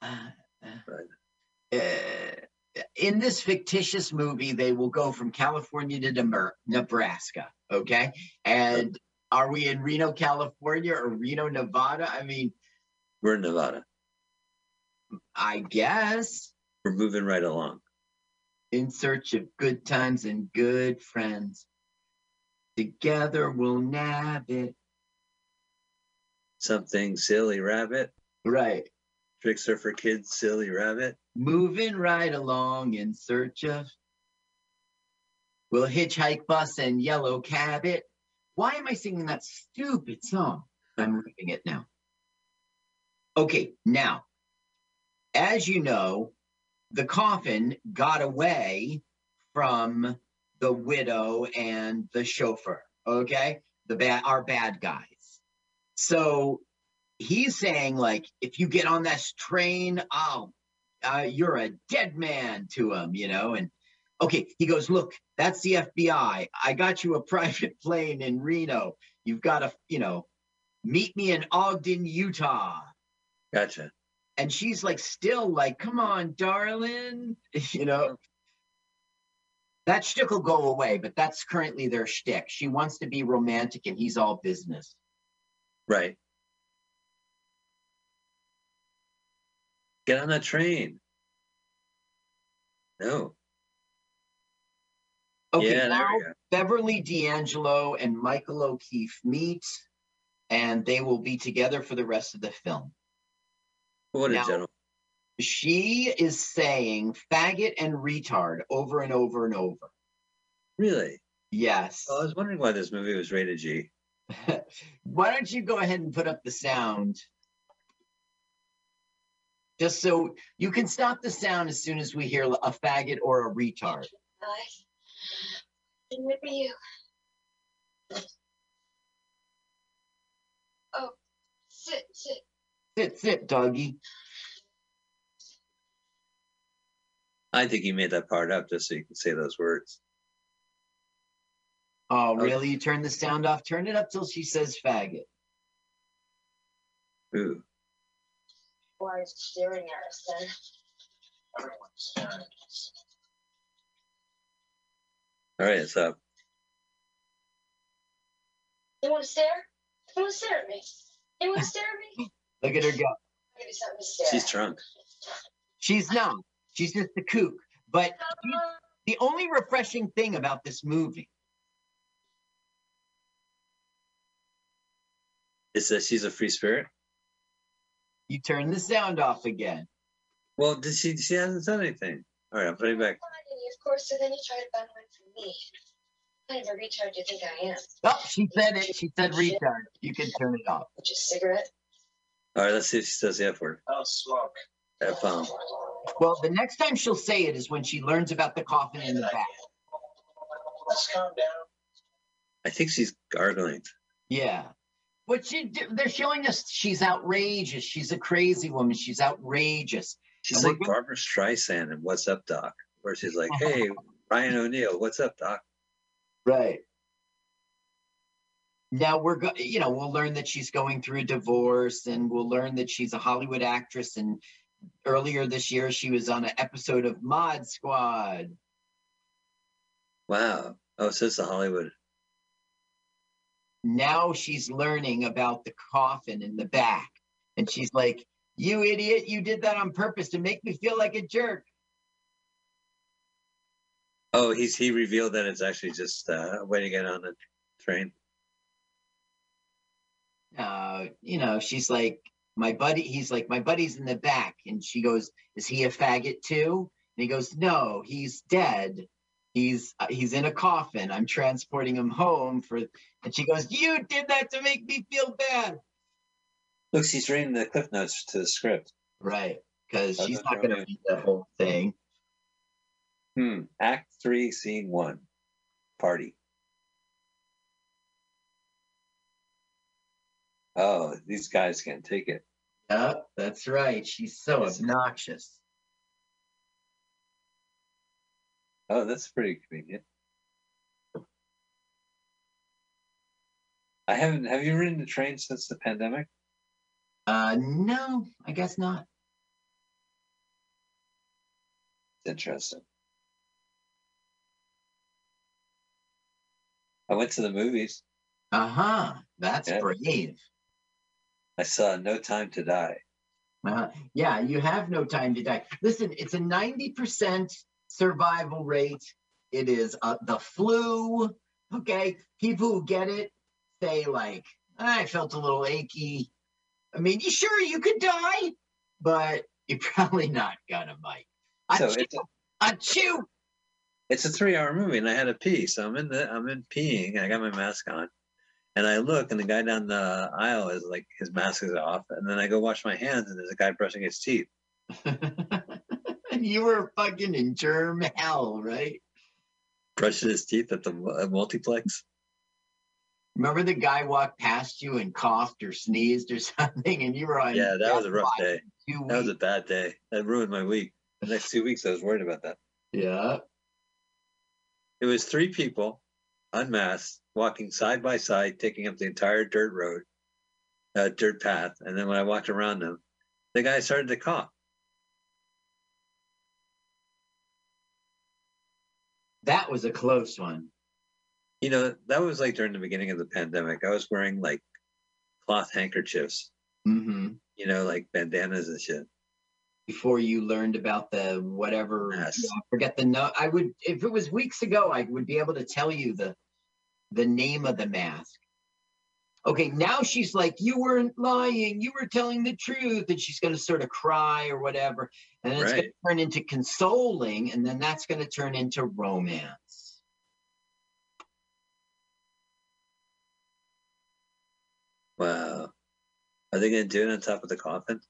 Uh, uh, in this fictitious movie, they will go from California to Demer- Nebraska. Okay. And are we in Reno, California or Reno, Nevada? I mean, We're in Nevada. I guess We're moving right along. in search of good times and good friends. Together we'll nab it. Something silly rabbit. Right. Tricks are for kids, silly rabbit. Moving right along in search of. We'll hitchhike bus and yellow cab it. Why am I singing that stupid song? I'm reading it now. Okay, now, as you know, the coffin got away from the widow and the chauffeur. Okay, the bad, our bad guys. So he's saying like, if you get on this train, oh, uh, you're a dead man to him, you know. And okay, he goes, look, that's the FBI. I got you a private plane in Reno. You've got to, you know, meet me in Ogden, Utah. Gotcha. And she's like, still like, come on, darling, you know. That shtick will go away, but that's currently their shtick. She wants to be romantic, and he's all business. Right. Get on that train. No. Okay, yeah, now. Beverly D'Angelo and Michael O'Keefe meet, and they will be together for the rest of the film. What a gentleman. She is saying faggot and retard over and over and over. Really? Yes. Well, I was wondering why this movie was rated G. Why don't you go ahead and put up the sound? Just so you can stop the sound as soon as we hear a faggot or a retard. I remember you. Oh, sit, sit. Sit, sit, doggy. I think he made that part up just so you can say those words. Oh, Okay. really? You turn the sound off? Turn it up till she says faggot. Ooh. Why is staring at us then? Everyone's staring at us. All right, it's up. You want to stare? You want to stare at me? You want to stare at me? Look at her go. Give me something to stare She's at. drunk. She's not. She's just a kook. But the only refreshing thing about this movie, Is that she's a free spirit? you turn the sound off again. Well, did she? She hasn't said anything. All right, I'm putting it back. of course, so then you try to find one for me. What kind of a retard do you think I am? Oh, she said it. She said retard. You can turn it off. Just a cigarette? All right, let's see if she says the F word. I'll smoke. F bomb. Well, the next time she'll say it is when she learns about the coffin in the back. Let's calm down. I think she's gargling. Yeah. But she, they're showing us she's outrageous. She's a crazy woman. She's outrageous. She's And like gonna- Barbra Streisand and What's Up, Doc? Where she's like, uh-huh. hey, Ryan O'Neal, what's up, Doc? Right. Now we're going, you know, we'll learn that she's going through a divorce and we'll learn that she's a Hollywood actress and earlier this year she was on an episode of Mod Squad. Wow. Oh, it says the Hollywood. Now she's learning about the coffin in the back and she's like, "You idiot, you did that on purpose to make me feel like a jerk." Oh, he's he revealed that it's actually just uh, a way to get on the train. uh, you know, she's like, my buddy, he's like, my buddy's in the back. And she goes, is he a faggot too? And he goes, no, he's dead. He's uh, he's in a coffin. I'm transporting him home for. And she goes, you did that to make me feel bad. Look, she's reading the cliff notes to the script. Right, because That's she's not going to read the whole thing. Hmm. Act three, scene one. Party. Oh, these guys can't take it. Yep, that's right. She's so obnoxious. Oh, that's pretty convenient. I haven't. Have you ridden the train since the pandemic? Uh, no, I guess not. It's interesting. I went to the movies. Uh huh. That's Yeah. brave. I saw No Time to Die. Uh, yeah, you have no time to die. Listen, it's a 90% survival rate. It is uh, the flu. Okay. People who get it say, like, I felt a little achy. I mean, you sure you could die, but you're probably not gonna, Mike. So it's a, Achoo! it's a three-hour movie, and I had a pee. So I'm in the I'm in peeing. I got my mask on, and I look, and the guy down the aisle is like his mask is off, and then I go wash my hands, and there's a guy brushing his teeth. you were fucking in germ hell, right? Brushing his teeth at the mu- multiplex. Remember the guy walked past you and coughed or sneezed or something, and you were on. Yeah, that was a rough day. That was a bad day. That ruined my week. The next two weeks, I was worried about that. Yeah. It was three people, unmasked, walking side by side, taking up the entire dirt road, uh, dirt path. And then when I walked around them, the guy started to cough. That was a close one. You know, that was like during the beginning of the pandemic. I was wearing like cloth handkerchiefs, Mm-hmm. you know, like bandanas and shit. Before you learned about the whatever. Yes. I forget the no. I would if it was weeks ago, I would be able to tell you the the name of the mask. Okay, now she's like, you weren't lying, you were telling the truth, and she's gonna sort of cry or whatever, and then it's gonna turn into consoling, and then that's gonna turn into romance. Wow. Are they going to do it on top of the coffin?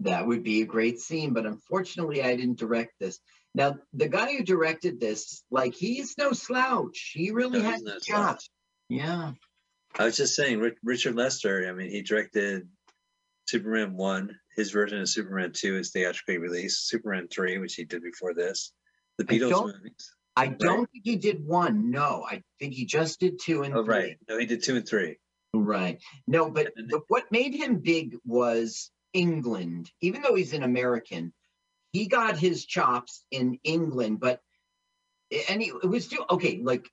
That would be a great scene, but unfortunately, I didn't direct this. Now, the guy who directed this, like, he's no slouch. He really No, had he's no the slouch. chops. Yeah. I was just saying, Richard Lester. I mean, he directed Superman one. His version of Superman two is theatrically released. Superman three, which he did before this. The Beatles don't- movies. I don't think he did one. No, I think he just did two and Oh, three. right. No, he did two and three. Right. No, but the, what made him big was England. Even though he's an American, he got his chops in England. But and he, it was still okay. Like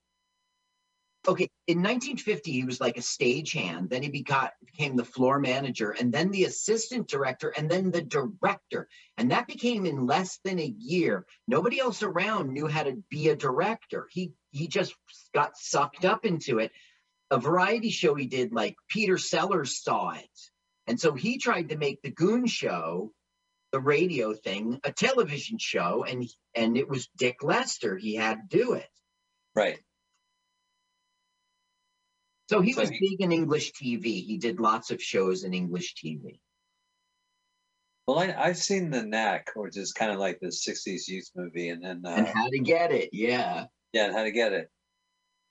okay, in 1950, he was like a stagehand. Then he begot, became the floor manager, and then the assistant director, and then the director. And that became in less than a year. Nobody else around knew how to be a director. He he just got sucked up into it a variety show he did, like Peter Sellers saw it. And so he tried to make the Goon Show, the radio thing, a television show, and and it was Dick Lester. He had to do it. Right. So he So was he- big in English TV. He did lots of shows in English TV. Well, I, I've seen The Knack, which is kind of like the '60s youth movie, and then and uh, how to get it. Yeah. yeah, and How to Get It,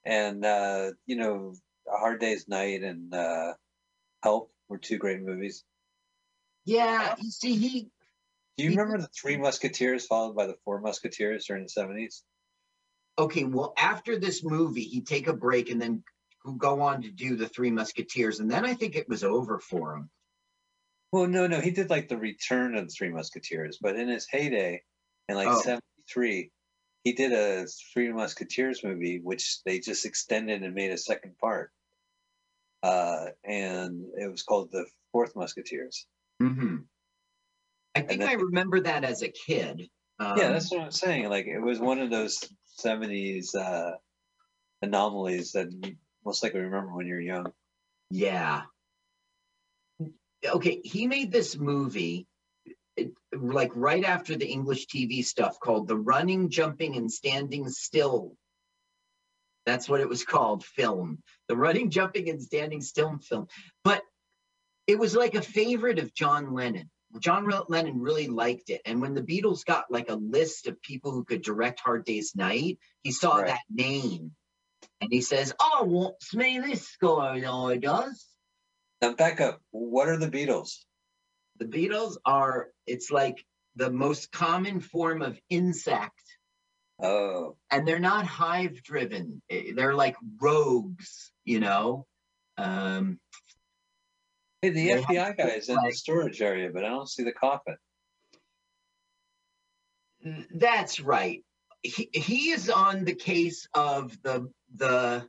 and uh, you know, A Hard Day's Night and uh, Help were two great movies. Yeah. You see, he Do you He- remember the Three Musketeers followed by the Four Musketeers during the '70s? okay, well, after this movie, he'd take a break and then go on to do the Three Musketeers. And then I think it was over for him. Well, no, no, he did like the Return of the Three Musketeers, but in his heyday, in like Oh. '73, he did a Three Musketeers movie, which they just extended and made a second part, uh, and it was called the Fourth Musketeers. hmm I think then- I remember that as a kid. Um, yeah, that's what I'm saying. Like it was one of those '70s uh, anomalies that you most likely remember when you're young. Yeah. Okay, he made this movie like right after the English TV stuff called The Running, Jumping, and Standing Still. That's what it was called, film. The Running, Jumping, and Standing Still film. But it was like a favorite of John Lennon. John Lennon really liked it. And when the Beatles got like a list of people who could direct Hard Day's Night, he saw Right. that name. And he says, Oh, what's me this guy I does? Now back up. What are the Beatles? The Beatles are, it's like the most common form of insect, Oh, and they're not hive driven. They're like rogues, you know? Um, hey, the FBI guy is in the storage area, but I don't see the coffin. That's right. He, he is on the case of the the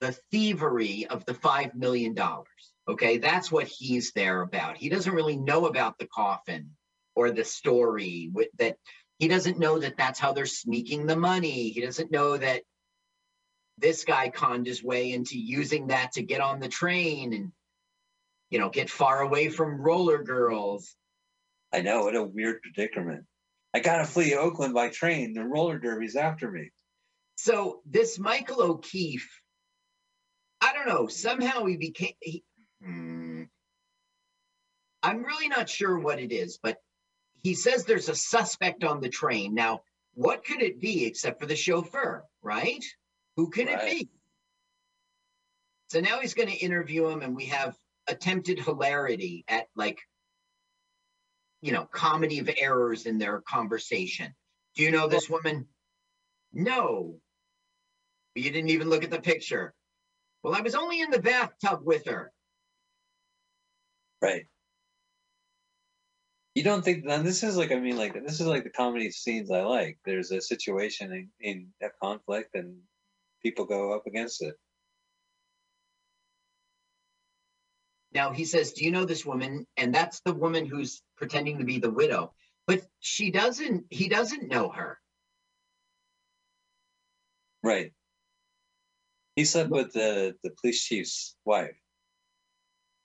the thievery of the five million dollars. Okay, that's what he's there about. He doesn't really know about the coffin or the story with, that. He doesn't know that that's how they're sneaking the money. He doesn't know that this guy conned his way into using that to get on the train and you know get far away from roller girls. I know, what a weird predicament. I gotta flee Oakland by train. The roller derby's after me. So this Michael O'Keefe, I don't know. Somehow he became. He, Hmm. I'm really not sure what it is, but he says there's a suspect on the train. Now, what could it be except for the chauffeur, right? Who can it be? So now he's going to interview him, and we have attempted hilarity at like, you know, comedy of errors in their conversation. Do you know this woman? No. You didn't even look at the picture. Well, I was only in the bathtub with her. Right. You don't think then this is like I mean like this is like the comedy scenes I like. There's a situation in, in a conflict and people go up against it. Now he says, Do you know this woman? And that's the woman who's pretending to be the widow. But she doesn't, he doesn't know her. Right. He slept with the, the police chief's wife.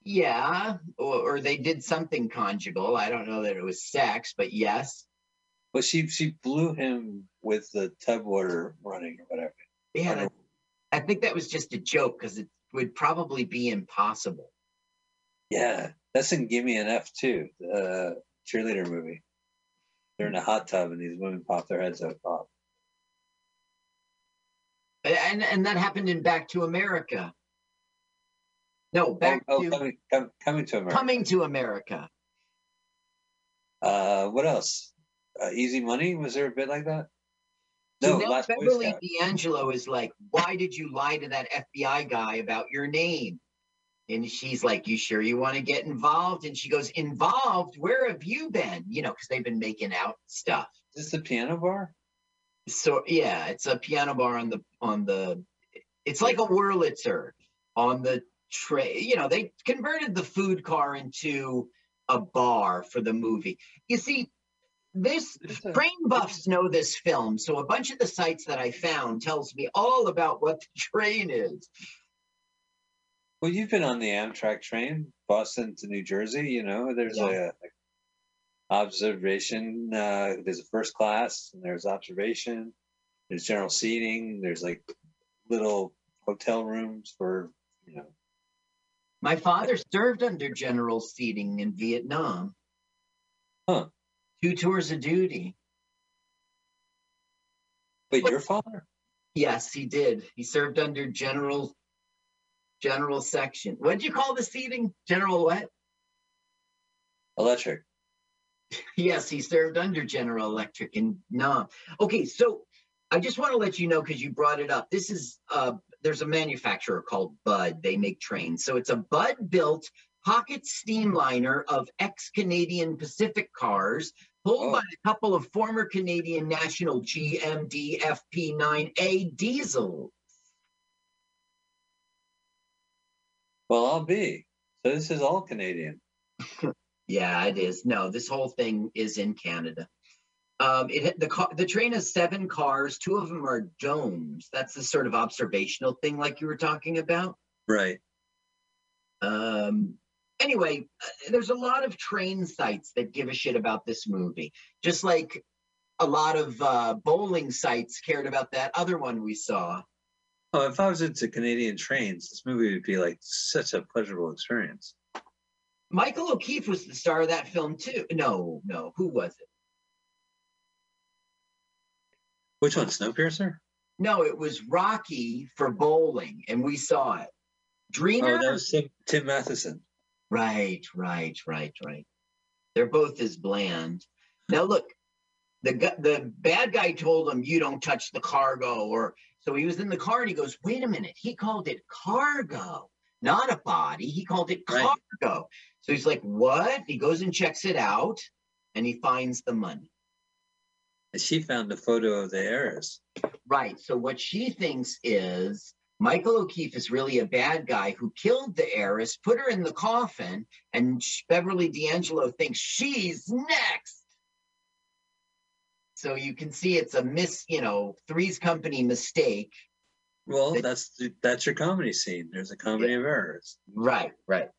Yeah. Or, or they did something conjugal. I don't know that it was sex, but yes. But she she blew him with the tub water running or whatever. Yeah. that- I think that was just a joke because it would probably be impossible. Yeah, that's in Give Me an F too, the cheerleader movie. They're in a hot tub and these women pop their heads up. And and that happened in Back to America. No, back oh, to coming, com- coming to America. coming to America. Uh, what else? Uh, Easy Money? Was there a bit like that? So No, now Last Beverly. D'Angelo is like, why did you lie to that FBI guy about your name? And she's like, you sure you want to get involved? And she goes, involved? Where have you been? You know, because they've been making out stuff. Is this the piano bar? So yeah, it's a piano bar on the on the. It's like a Wurlitzer on the tray. You know, they converted the food car into a bar for the movie. You see, this It's a- train buffs know this film, so a bunch of the sites that I found tells me all about what the train is. Well, you've been on the Amtrak train, Boston to New Jersey. You know, there's Yeah. a, observation. Uh, there's a first class, and there's observation. There's general seating. There's like little hotel rooms for you know. My father served under general seating in Vietnam. Huh. Two tours of duty. Wait, What- your father? Yes, he did. He served under general general section. What'd you call the seating? General what? Electric. Yes, he served under General Electric in Nam. Okay, so I just want to let you know because you brought it up. This is uh there's a manufacturer called Budd. They make trains. So it's a Budd built pocket steamliner of ex-Canadian Pacific cars pulled Oh. by a couple of former Canadian National GMD FP9A diesel. Well, I'll be. So this is all Canadian. Yeah, it is. No, this whole thing is in Canada. Um, it had- the car, the train has seven cars. Two of them are domes. That's the sort of observational thing, like you were talking about. Right. Um, anyway, uh, there's a lot of train sites that give a shit about this movie, just like a lot of uh, bowling sites cared about that other one we saw. Oh, if I was into Canadian trains, this movie would be like such a pleasurable experience. Michael O'Keefe was the star of that film too. No, no, who was it? Which one, Snowpiercer? No, it was Rocky for bowling, and we saw it. Dreamer. Oh, that was Tim, Tim Matheson. Right, right, right, right. They're both as bland. Now look, the the bad guy told him you don't touch the cargo, or so he was in the car and he goes, wait a minute, he called it cargo, not a body. He called it Right. cargo. So he's like, what? He goes and checks it out, and he finds the money. She found the photo of the heiress. Right. So what she thinks is Michael O'Keefe is really a bad guy who killed the heiress, put her in the coffin, and Beverly D'Angelo thinks she's next. So you can see it's a miss, you know, Three's Company mistake. Well, that's that's your comedy scene. There's a comedy of errors. Right, right.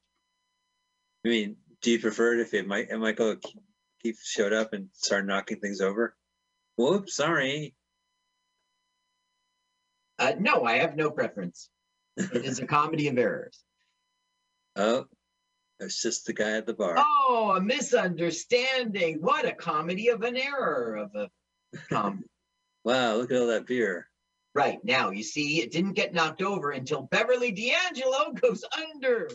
I mean, do you prefer it if it Michael O'Keefe showed up and started knocking things over? Whoops, sorry. Uh, no, I have no preference. It is a comedy of errors. Oh, it's just the guy at the bar. Oh, a misunderstanding. What a comedy of an error of a comedy. Wow, look at all that beer. Right now, you see, it didn't get knocked over until Beverly D'Angelo goes under.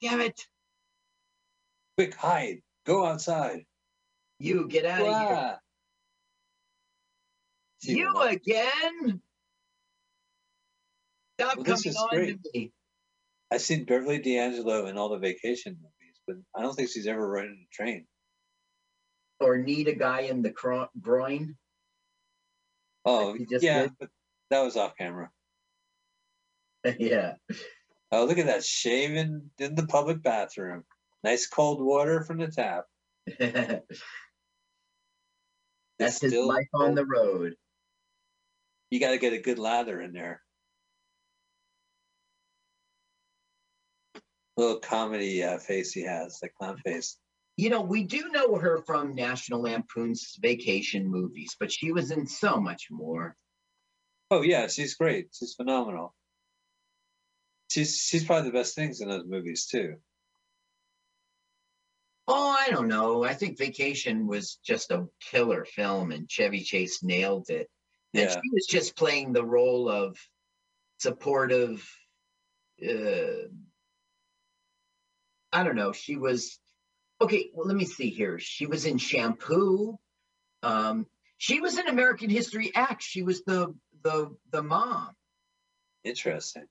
Damn it. Quick, hide. Go outside. You get out of here. You again? Stop Well, this coming is on great. to me. I've seen Beverly D'Angelo in all the vacation movies, but I don't think she's ever ridden a train. Or need a guy in the cro- groin. Oh, just yeah, that was off camera. yeah. Oh, look at that shaving in the public bathroom. Nice cold water from the tap. That's his life on the road. You got to get a good lather in there. Little comedy uh, face he has, the clown face. You know, we do know her from National Lampoon's Vacation movies, but she was in so much more. Oh yeah, she's great. She's phenomenal. She's she's probably the best things in those movies too. Oh, I don't know. I think Vacation was just a killer film, and Chevy Chase nailed it. And Yeah. she was just playing the role of supportive. Uh, I don't know. She was okay. Well, let me see here. She was in Shampoo. Um, she was in American History X. She was the the the mom. Interesting.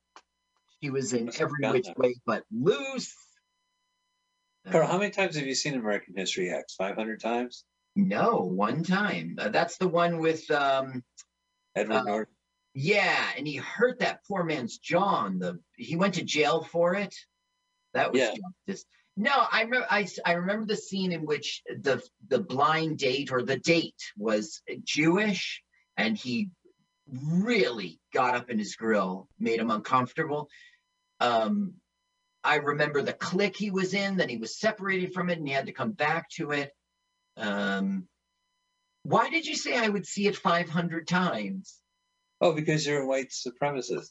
She was in Every Which that. Way But Loose. Carl, Uh, how many times have you seen American History X? Five hundred times. No, one time. Uh, that's the one with um Edward Uh, Norton. yeah, and he hurt that poor man's jaw. on The he went to jail for it. That was Yeah. justice. No, I remember. I, I remember the scene in which the the blind date or the date was Jewish, and he really got up in his grill, made him uncomfortable. Um, I remember the click he was in. Then he was separated from it, and he had to come back to it. Um, why did you say I would see it 500 times? Oh, because you're a white supremacist.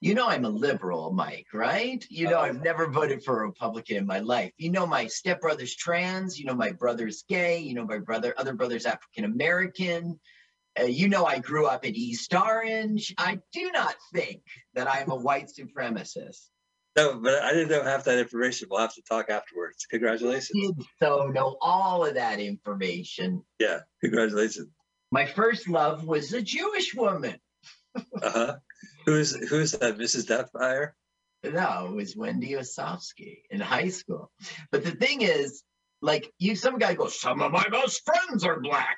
You know I'm a liberal, Mike, right? You know Oh. I've never voted for a Republican in my life. You know my stepbrother's trans. You know my brother's gay. You know my brother, other brother's African American. Uh, you know I grew up in East Orange. I do not think that I'm a white supremacist. No, but I didn't know half that information. We'll have to talk afterwards. Congratulations. Did so know all of that information. Yeah, congratulations. My first love was a Jewish woman. Uh huh. Who's who's that? Mrs. Deathfire? No, it was Wendy Osofsky in high school. But the thing is, like, you, some guy goes, "Some of my best friends are black."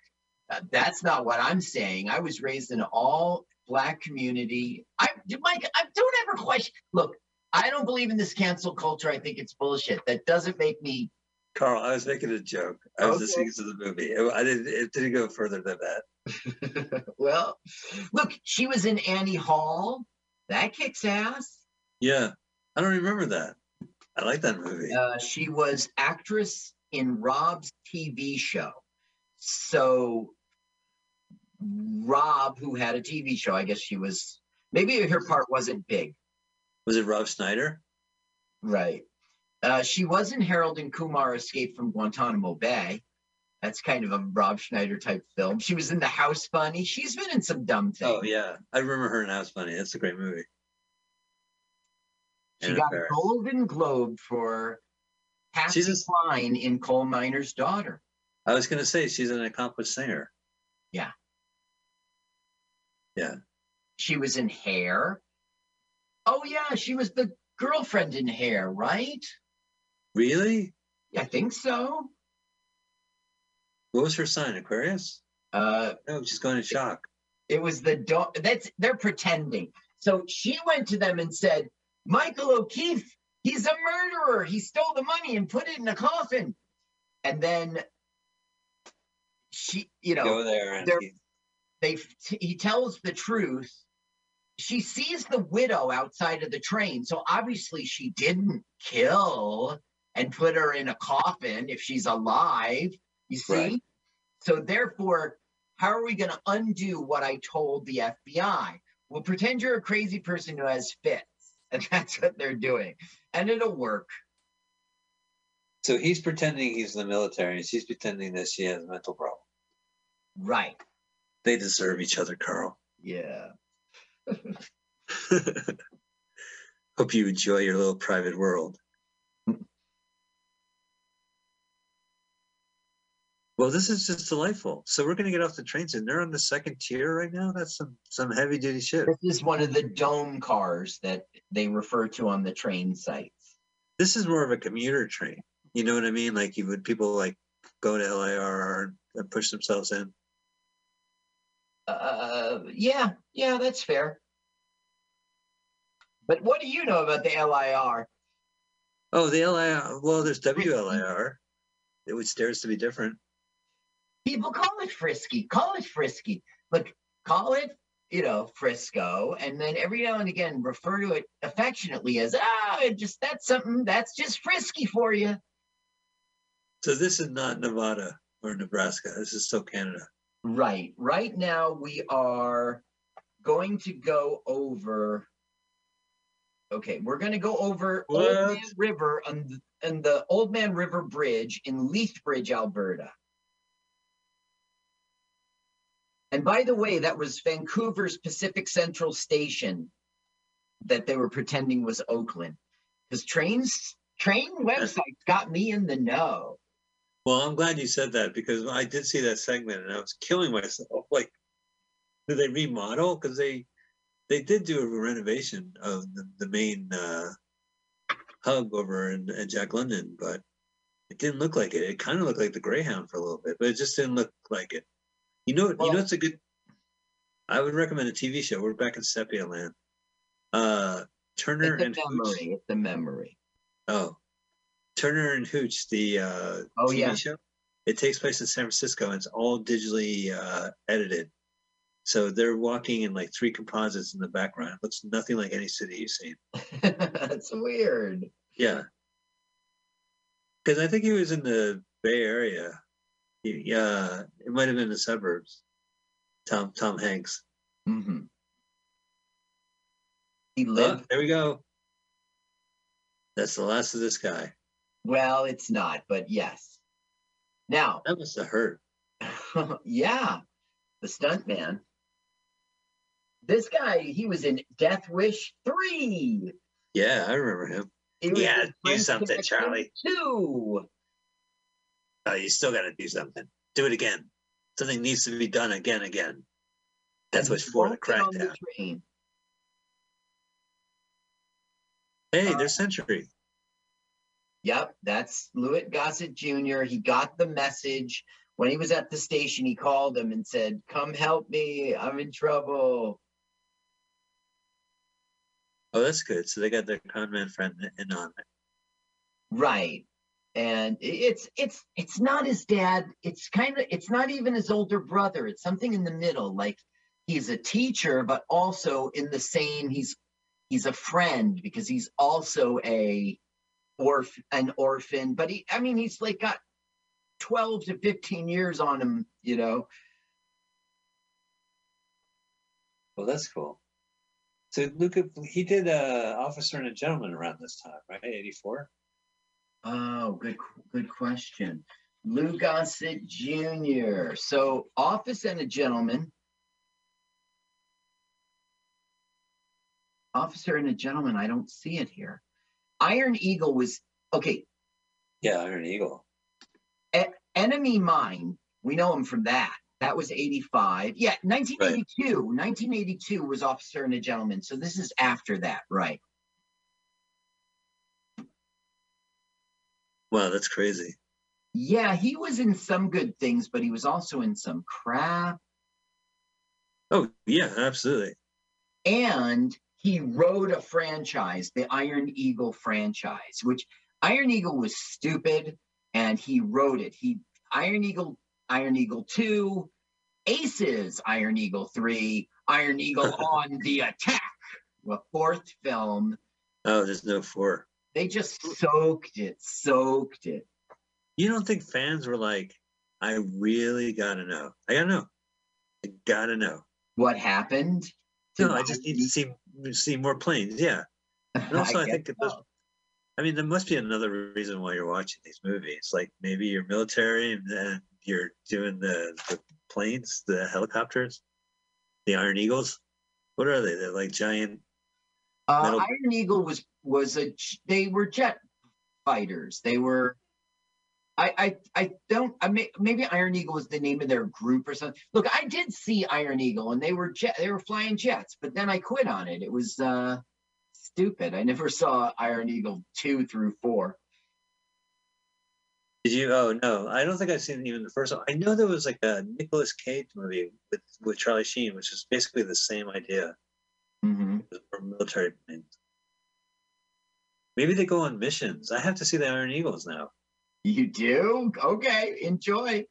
Uh, that's not what I'm saying. I was raised in an all black community. I, Mike, I don't ever question. Look, I don't believe in this cancel culture. I think it's bullshit. That doesn't make me. Carl, I was making a joke. I was Okay. listening to the movie. It- I didn't. It didn't go further than that. well, look, she was in Annie Hall. That kicks ass. Yeah, I don't remember that. I like that movie. Uh, she was actress in Rob's TV show. So Rob, who had a TV show, I guess she was maybe her part wasn't big, Was it Rob Schneider? right? Uh, she was in Harold and Kumar Escape from Guantanamo Bay. That's kind of a Rob Schneider type film. She was in The House Bunny. She's been in some dumb things. Oh yeah, I remember her in House Bunny. That's a great movie. She Anna got a Golden Globe for Patsy She's a- Cline in Coal Miner's Daughter. I was gonna say she's an accomplished singer. Yeah. Yeah. She was in Hair. Oh yeah, she was the girlfriend in Hair, right? Really? I think so. What was her sign? Aquarius? Uh, No, she's going in shock. it was the dog. That's they're pretending. So she went to them and said, "Michael O'Keefe, he's a murderer. He stole the money and put it in a coffin." And then she, you know, Go there and they he tells the truth. She sees the widow outside of the train, so obviously she didn't kill and put her in a coffin if she's alive. You see? Right. So therefore, how are we going to undo what I told the FBI? Well, pretend you're a crazy person who has fits, and that's what they're doing, and it'll work. so he's pretending he's in the military, and she's pretending that she has a mental problem. Right? They deserve each other, Carl. Yeah. Hope you enjoy your little private world. Well, this is just delightful. So we're going to get off the trains, and they're on the second tier right now. That's some some heavy duty shit. This is one of the dome cars that they refer to on the train sites. This is more of a commuter train. You know what I mean? Like you would people like go to LIRR and push themselves in. Uh, yeah, yeah, that's fair. But what do you know about the LIR? Oh, the LIR. Well, there's WLIR, which dares to be different. People call it frisky. Call it frisky. Look, call it, you know, Frisco, and then every now and again refer to it affectionately as ah, it just that's something that's just frisky for you. So this is not Nevada or Nebraska. This is still Canada. Right. Right now we are going to go over. Okay, we're going to go over Old Man River on the, on the Old Man River Bridge in Lethbridge, Alberta. And by the way, that was Vancouver's Pacific Central Station that they were pretending was Oakland. Because trains, train websites got me in the know. Well, I'm glad you said that because I did see that segment and I was killing myself. Like, did they remodel? Because they they did do a renovation of the, the main uh, hub over in, in Jack London, but it didn't look like it. It kind of looked like the Greyhound for a little bit, but it just didn't look like it. You know, you know, it's a good. I would recommend a TV show. We're back in Sepia Land. Uh, Turner It's and Hooch. memory. It's a memory. Oh, Turner and Hooch, the uh, Oh, TV yeah. show. It takes place in San Francisco and it's all digitally uh, edited. So they're walking in like three composites in the background. It looks nothing like any city you've seen. That's weird. Yeah. Because I think he was in the Bay Area. He- Yeah, it might have been the suburbs. Tom Tom Hanks. Mm-hmm. He Oh, there we go. That's the last of this guy. Well, it's not, but yes. Now, That must have hurt. yeah, the stunt man. This guy, he was in Death Wish 3. Yeah, I remember him. Yeah, do something, Charlie. 2. Oh, you still got to do something. Do it again. Something needs to be done again, again. That's what's for the the crackdown. train. Hey, Uh, there's Century. Yep, that's Louis Gossett Jr. He got the message. When he was at the station, he called him and said, Come help me. I'm in trouble. Oh, that's good. So they got their conman friend in on it. Right. And it's it's it's not his dad. It's kind of it's not even his older brother. It's something in the middle. Like he's a teacher, but also in the same he's he's a friend because he's also a orph an orphan. But he I mean he's like got 12 to 15 years on him, you know. Well, that's cool. So Luca, he did uh, Officer and a Gentleman around this time, right? 84? Oh, good good question. Lou Gossett Jr. So Office and a Gentleman. Officer and a Gentleman, I don't see it here. Iron Eagle was okay. Yeah, Iron Eagle. Enemy Mine, we know him from that. That was 85. Yeah, 1982. 1982 was Officer and a Gentleman. So this is after that, right? Wow, that's crazy. Yeah, he was in some good things, but he was also in some crap. Oh, yeah, absolutely. and he wrote a franchise, the Iron Eagle franchise, which Iron Eagle was stupid, and he wrote it. He Iron Eagle, Iron Eagle 2, Aces, Iron Eagle 3, Iron Eagle on the Attack, the fourth film. Oh, there's no four. They just soaked it, soaked it. You don't think fans were like, I really gotta know. I gotta know. I gotta know. What happened? No, I just need to see see more planes. Yeah. And also, I, guess think it does. so. I mean, there must be another reason why you're watching these movies. Like maybe you're military and then you're doing the, the planes, the helicopters, the Iron Eagles. What are they? They're like giant. Uh, Iron Eagle was was a they were jet fighters. They were. I I I don't. I may, maybe Iron Eagle was the name of their group or something. Look, I did see Iron Eagle, and they were jet. They were flying jets, but then I quit on it. It was uh stupid. I never saw Iron Eagle two through four. Did you? Oh no, I don't think I've seen even the first one. I know there was like a Nicolas Cage movie with with Charlie Sheen, which is basically the same idea hmm for military planes. Maybe they go on missions. I have to see the Iron Eagles now. You do? Okay, enjoy.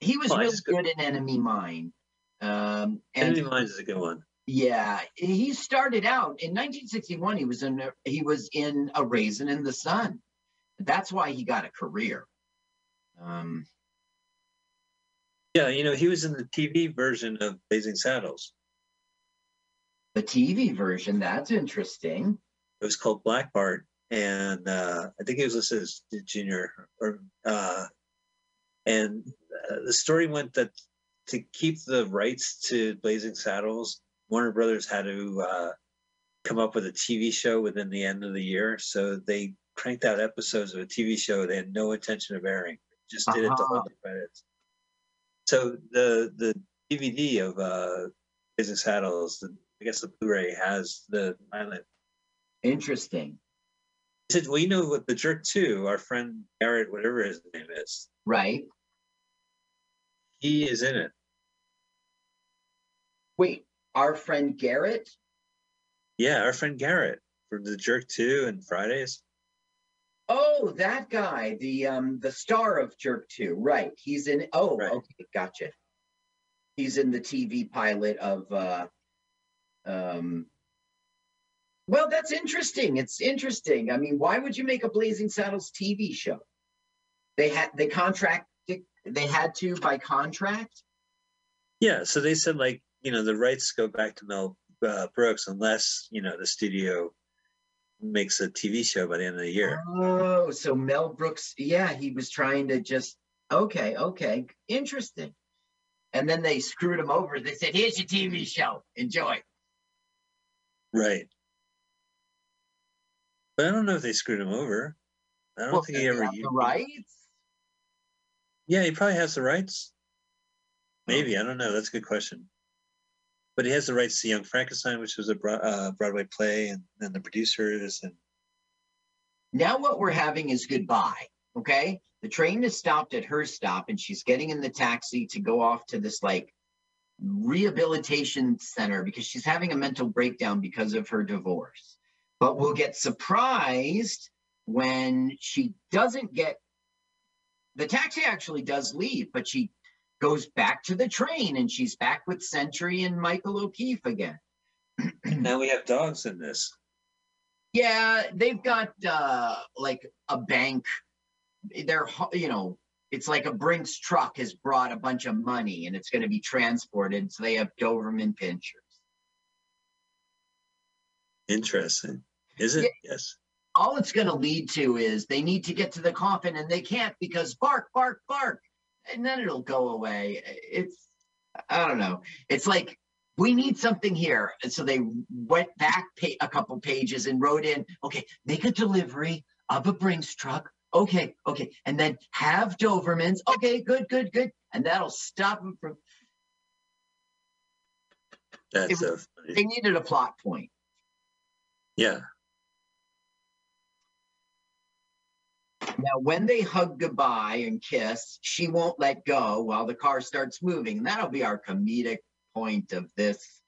He was I really just go- good in Enemy Mine. Um, and Enemy Mines is a good one. yeah, he started out in 1961. He was in a, he was in A Raisin in the Sun. That's why he got a career. Um, Yeah, you know, he was in the TV version of Blazing Saddles. the TV version, that's interesting. It was called Black Bart, and uh, I think he was listed as junior. Or uh, and uh, the story went that to keep the rights to Blazing Saddles, Warner Brothers had to uh, come up with a TV show within the end of the year. So they cranked out episodes of a TV show they had no intention of airing. Just did it to Uh-huh. hold the credits. So the the DVD of uh, Blazing Saddles, the, I guess the Blu-ray has the pilot Interesting. Said, "Well, you know what the jerk too. Our friend Garrett, whatever his name is, Right. he is in it. Wait, our friend Garrett? Yeah, our friend Garrett from the Jerk Two and Fridays. Oh, that guy, the um the star of Jerk 2. Right. He's in oh, Right. okay, gotcha. He's in the TV pilot of uh um well, that's interesting. It's interesting. I mean, why would you make a Blazing Saddles TV show? They had they contract they had to by contract. Yeah, so they said like you know the rights go back to Mel uh, Brooks unless you know the studio makes a TV show by the end of the year. Oh, so Mel Brooks, yeah, he was trying to just okay, okay, interesting. And then they screwed him over. They said, "Here's your TV show. Enjoy." Right. But I don't know if they screwed him over. I don't Well, think he ever. have the used- rights. Yeah, he probably has the rights. Maybe I don't know. That's a good question. But he has the rights to Young Frankenstein, which was a uh, Broadway play, and then the producers and Now what we're having is goodbye. Okay, the train is stopped at her stop, and she's getting in the taxi to go off to this like rehabilitation center because she's having a mental breakdown because of her divorce. But we'll get surprised when she doesn't get the taxi actually does leave, but she goes back to the train and she's back with Century and Michael O'Keefe again. now we have dogs in this. Yeah, they've got uh like a bank. They're you know, it's like a Brinks truck has brought a bunch of money and it's going to be transported. So they have Doberman pinschers. Interesting, is it? Yes. All it's going to lead to is they need to get to the coffin and they can't because bark, bark, bark, and then it'll go away. It's I don't know. It's like we need something here, and so they went back a couple pages and wrote in, okay, make a delivery of a Brinks truck. Okay, okay, and then have Dobermans. Okay, good, good, good, and that'll stop them from. That's It so funny. They needed a plot point. Yeah. Now, when they hug goodbye and kiss, she won't let go while the car starts moving. And that'll be our comedic point of this.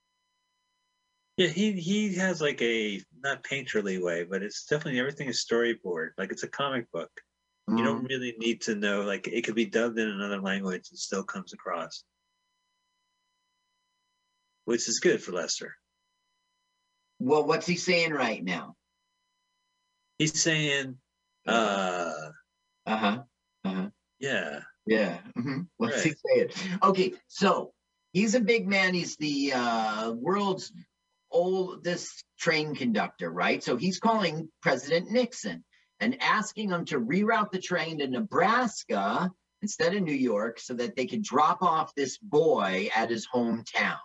Yeah, he he has like a not painterly way, but it's definitely everything is storyboard. Like it's a comic book. You don't mm-hmm. really need to know. Like it could be dubbed in another language and still comes across, which is good for Lester. Well, what's he saying right now? He's saying, uh, Uh huh. Uh huh. yeah, Yeah. mhm. What's he saying? Okay, so he's a big man. He's the uh, world's oldest train conductor, right? So he's calling President Nixon and asking him to reroute the train to Nebraska instead of New York so that they could drop off this boy at his hometown.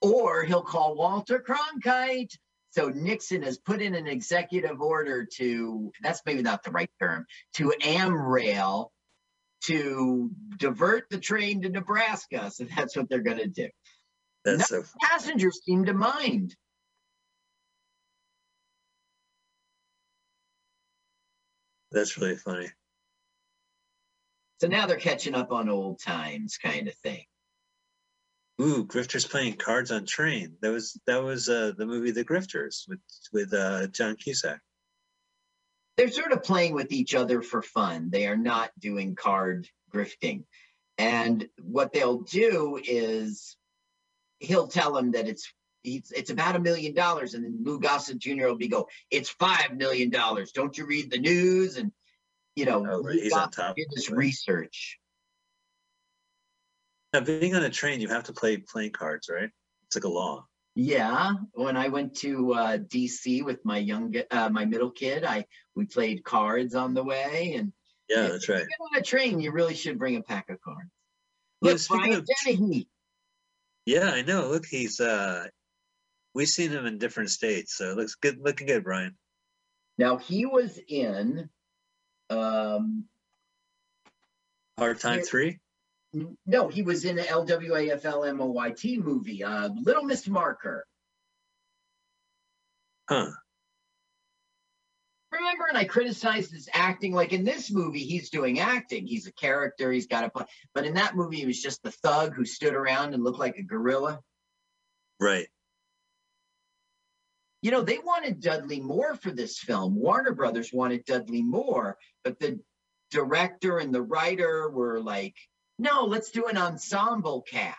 Or he'll call Walter Cronkite. So Nixon has put in an executive order to, that's maybe not the right term, to AmRail to divert the train to Nebraska. So that's what they're going to do. that's so. Passengers seem to mind. That's really funny. So now they're catching up on old times, kind of thing. Ooh, Grifters playing cards on train. That was that was uh, the movie The Grifters with with uh, John Cusack. they're sort of playing with each other for fun. They are not doing card grifting. And what they'll do is he'll tell him that it's it's, it's about a million dollars, and then Lou Gossett Jr. will be go, it's five million dollars. Don't you read the news? And you know, Oh, right, he's on top did this research. Now, being on a train, you have to play playing cards, right? It's like a law. Yeah, when I went to uh, DC with my young, uh, my middle kid, I we played cards on the way, and Yeah, Yeah, that's right. on a train, you really should bring a pack of cards. Yeah, Look, speaking Brian of- Dennehy. Yeah, I know. Look, he's uh, we've seen him in different states, so it looks good. Looking good, Brian. Now he was in, um, Hard time Yeah. three. No, he was in the LWAFL MOYT movie, uh, Little Miss Marker. Huh. Remember, and I criticized his acting. Like in this movie, he's doing acting. He's a character. He's got a play. But in that movie, he was just the thug who stood around and looked like a gorilla. Right. You know, they wanted Dudley Moore for this film. Warner Brothers wanted Dudley Moore, but the director and the writer were like, no, let's do an ensemble cast.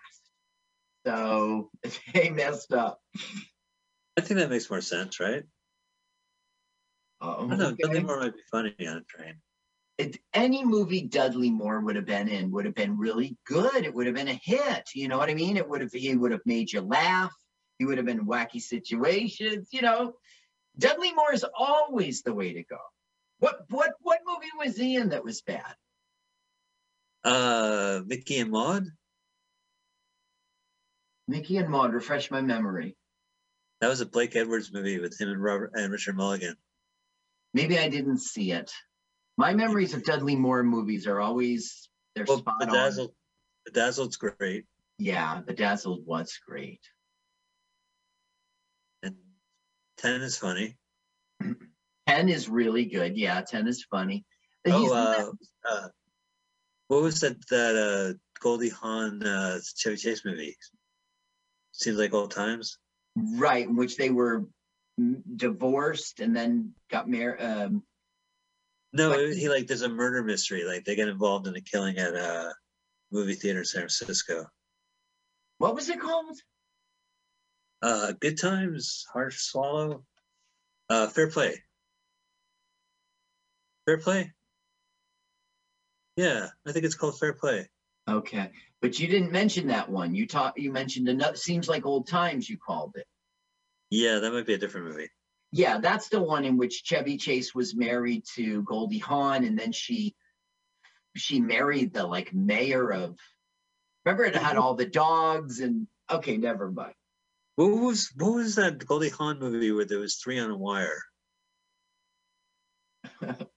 So they messed up. I think that makes more sense, right? I Um, don't know. okay. Dudley Moore might be funny on a train. It- any movie Dudley Moore would have been in would have been really good. It would have been a hit. You know what I mean? It would have he would have made you laugh. He would have been wacky situations. You know, Dudley Moore is always the way to go. What what what movie was he in that was bad? Uh, Micki and Maude. Micki and Maude. Refresh my memory. That was a Blake Edwards movie with him and Robert and Richard Mulligan. Maybe I didn't see it. My memories of Dudley Moore movies are always they're Well, spot on. Bedazzled. Bedazzled's great, Yeah, Bedazzled was great. and Ten is funny. Ten is really good. Yeah, ten is funny. Oh, uh, uh, what was that? That uh, Goldie Hawn uh, Chevy Chase movie? Seems like old times. right, in which they were divorced and then got married. Um, No, Like- he like there's a murder mystery. Like they get involved in a killing at a movie theater in San Francisco. what was it called? Uh, Good Times, Harsh Swallow. Uh, Fair Play. Fair Play. Yeah, I think it's called Fair Play. Okay, but you didn't mention that one. You taught. You mentioned another. Seems like old times. You called it. Yeah, that might be a different movie. Yeah, that's the one in which Chevy Chase was married to Goldie Hawn, and then she she married the like mayor of. Remember, it had mm-hmm. all the dogs and. Okay, never mind. What was what was that Goldie Hawn movie where there was three on a wire?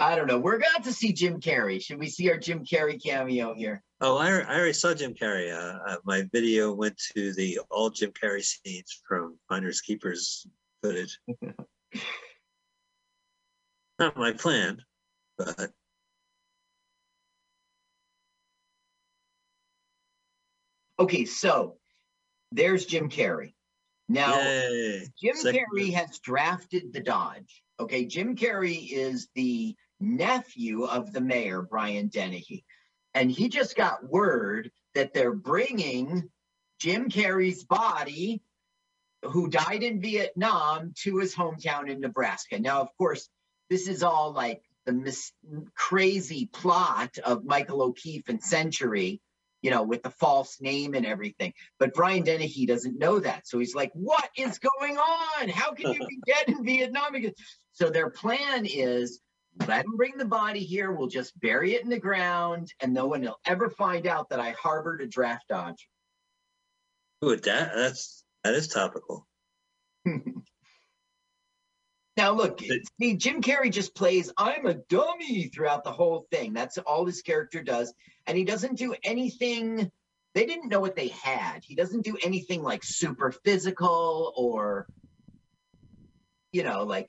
I don't know. We're about to see Jim Carrey. Should we see our Jim Carrey cameo here? Oh, I, I already saw Jim Carrey. Uh, uh, my video went to the all Jim Carrey scenes from Finders Keepers footage. Not my plan, but Okay, so there's Jim Carrey. Now, yay! Jim Second Carrey has drafted the Dodge. Okay, Jim Carrey is the nephew of the mayor, Brian Dennehy. And he just got word that they're bringing Jim Carrey's body, who died in Vietnam, to his hometown in Nebraska. Now, of course, this is all like the mis- crazy plot of Michael O'Keefe and Century, you know, with the false name and everything. But Brian Dennehy doesn't know that. So he's like, what is going on? How can you be dead in Vietnam? So their plan is let him bring the body here. We'll just bury it in the ground, and no one will ever find out that I harbored a draft dodger. Ooh, that that's that is topical. now, look, see, Jim Carrey just plays I'm a dummy throughout the whole thing. That's all his character does. And he doesn't do anything. They didn't know what they had. He doesn't do anything like super physical or, you know, like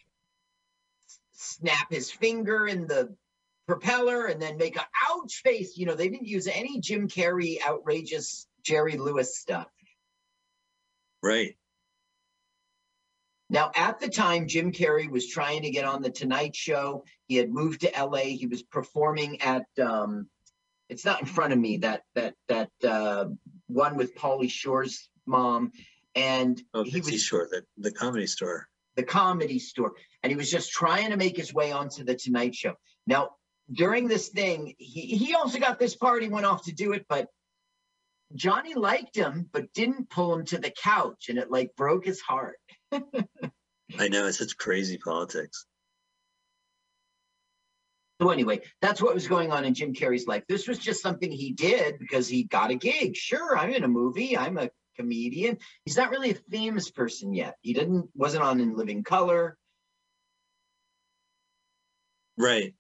snap his finger in the propeller and then make a ouch face. You know, they didn't use any Jim Carrey outrageous Jerry Lewis stuff. Right. Now, at the time, Jim Carrey was trying to get on the Tonight Show. He had moved to LA. He was performing at um, it's not in front of me that that that uh, one with Pauly Shore's mom, and Oh, he was Shore, the, the comedy store. The comedy store, and he was just trying to make his way onto the Tonight Show. Now, during this thing, he he also got this part. He went off to do it, but Johnny liked him, but didn't pull him to the couch, and it like broke his heart. I know it's such crazy politics. So anyway, that's what was going on in Jim Carrey's life. This was just something he did because he got a gig. Sure, I'm in a movie. I'm a comedian. He's not really a famous person yet. He didn't wasn't on In Living Color. Right.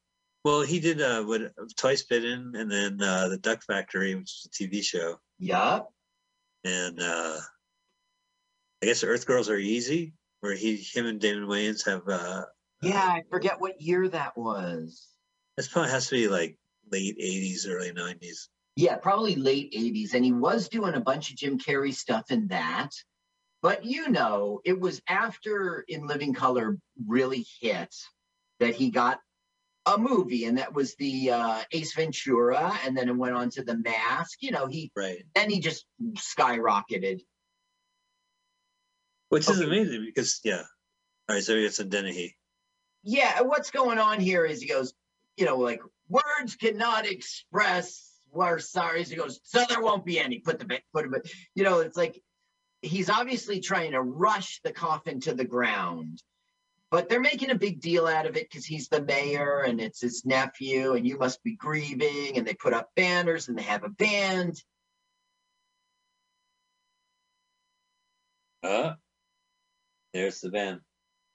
Well, he did uh, what Twice Bitten, and then uh, the Duck Factory, which is a TV show, Yup. and uh, I guess Earth Girls Are Easy, where he, him, and Damon Wayans have. Uh, Yeah, I forget what year that was. this probably has to be like late '80s, early '90s. Yeah, probably late 80s. And he was doing a bunch of Jim Carrey stuff in that. But you know, it was after In Living Color really hit that he got a movie, and that was the uh, Ace Ventura, and then it went on to The Mask. You know, he Right. then he just skyrocketed. Which is Okay. amazing because yeah. All right, so it's a Dennehy. Yeah, what's going on here is he goes, you know, like words cannot express our sorries. He goes, so there won't be any. Put the put him, you know, it's like he's obviously trying to rush the coffin to the ground, but they're making a big deal out of it because he's the mayor and it's his nephew, and you must be grieving. And they put up banners and they have a band. Uh, there's the band.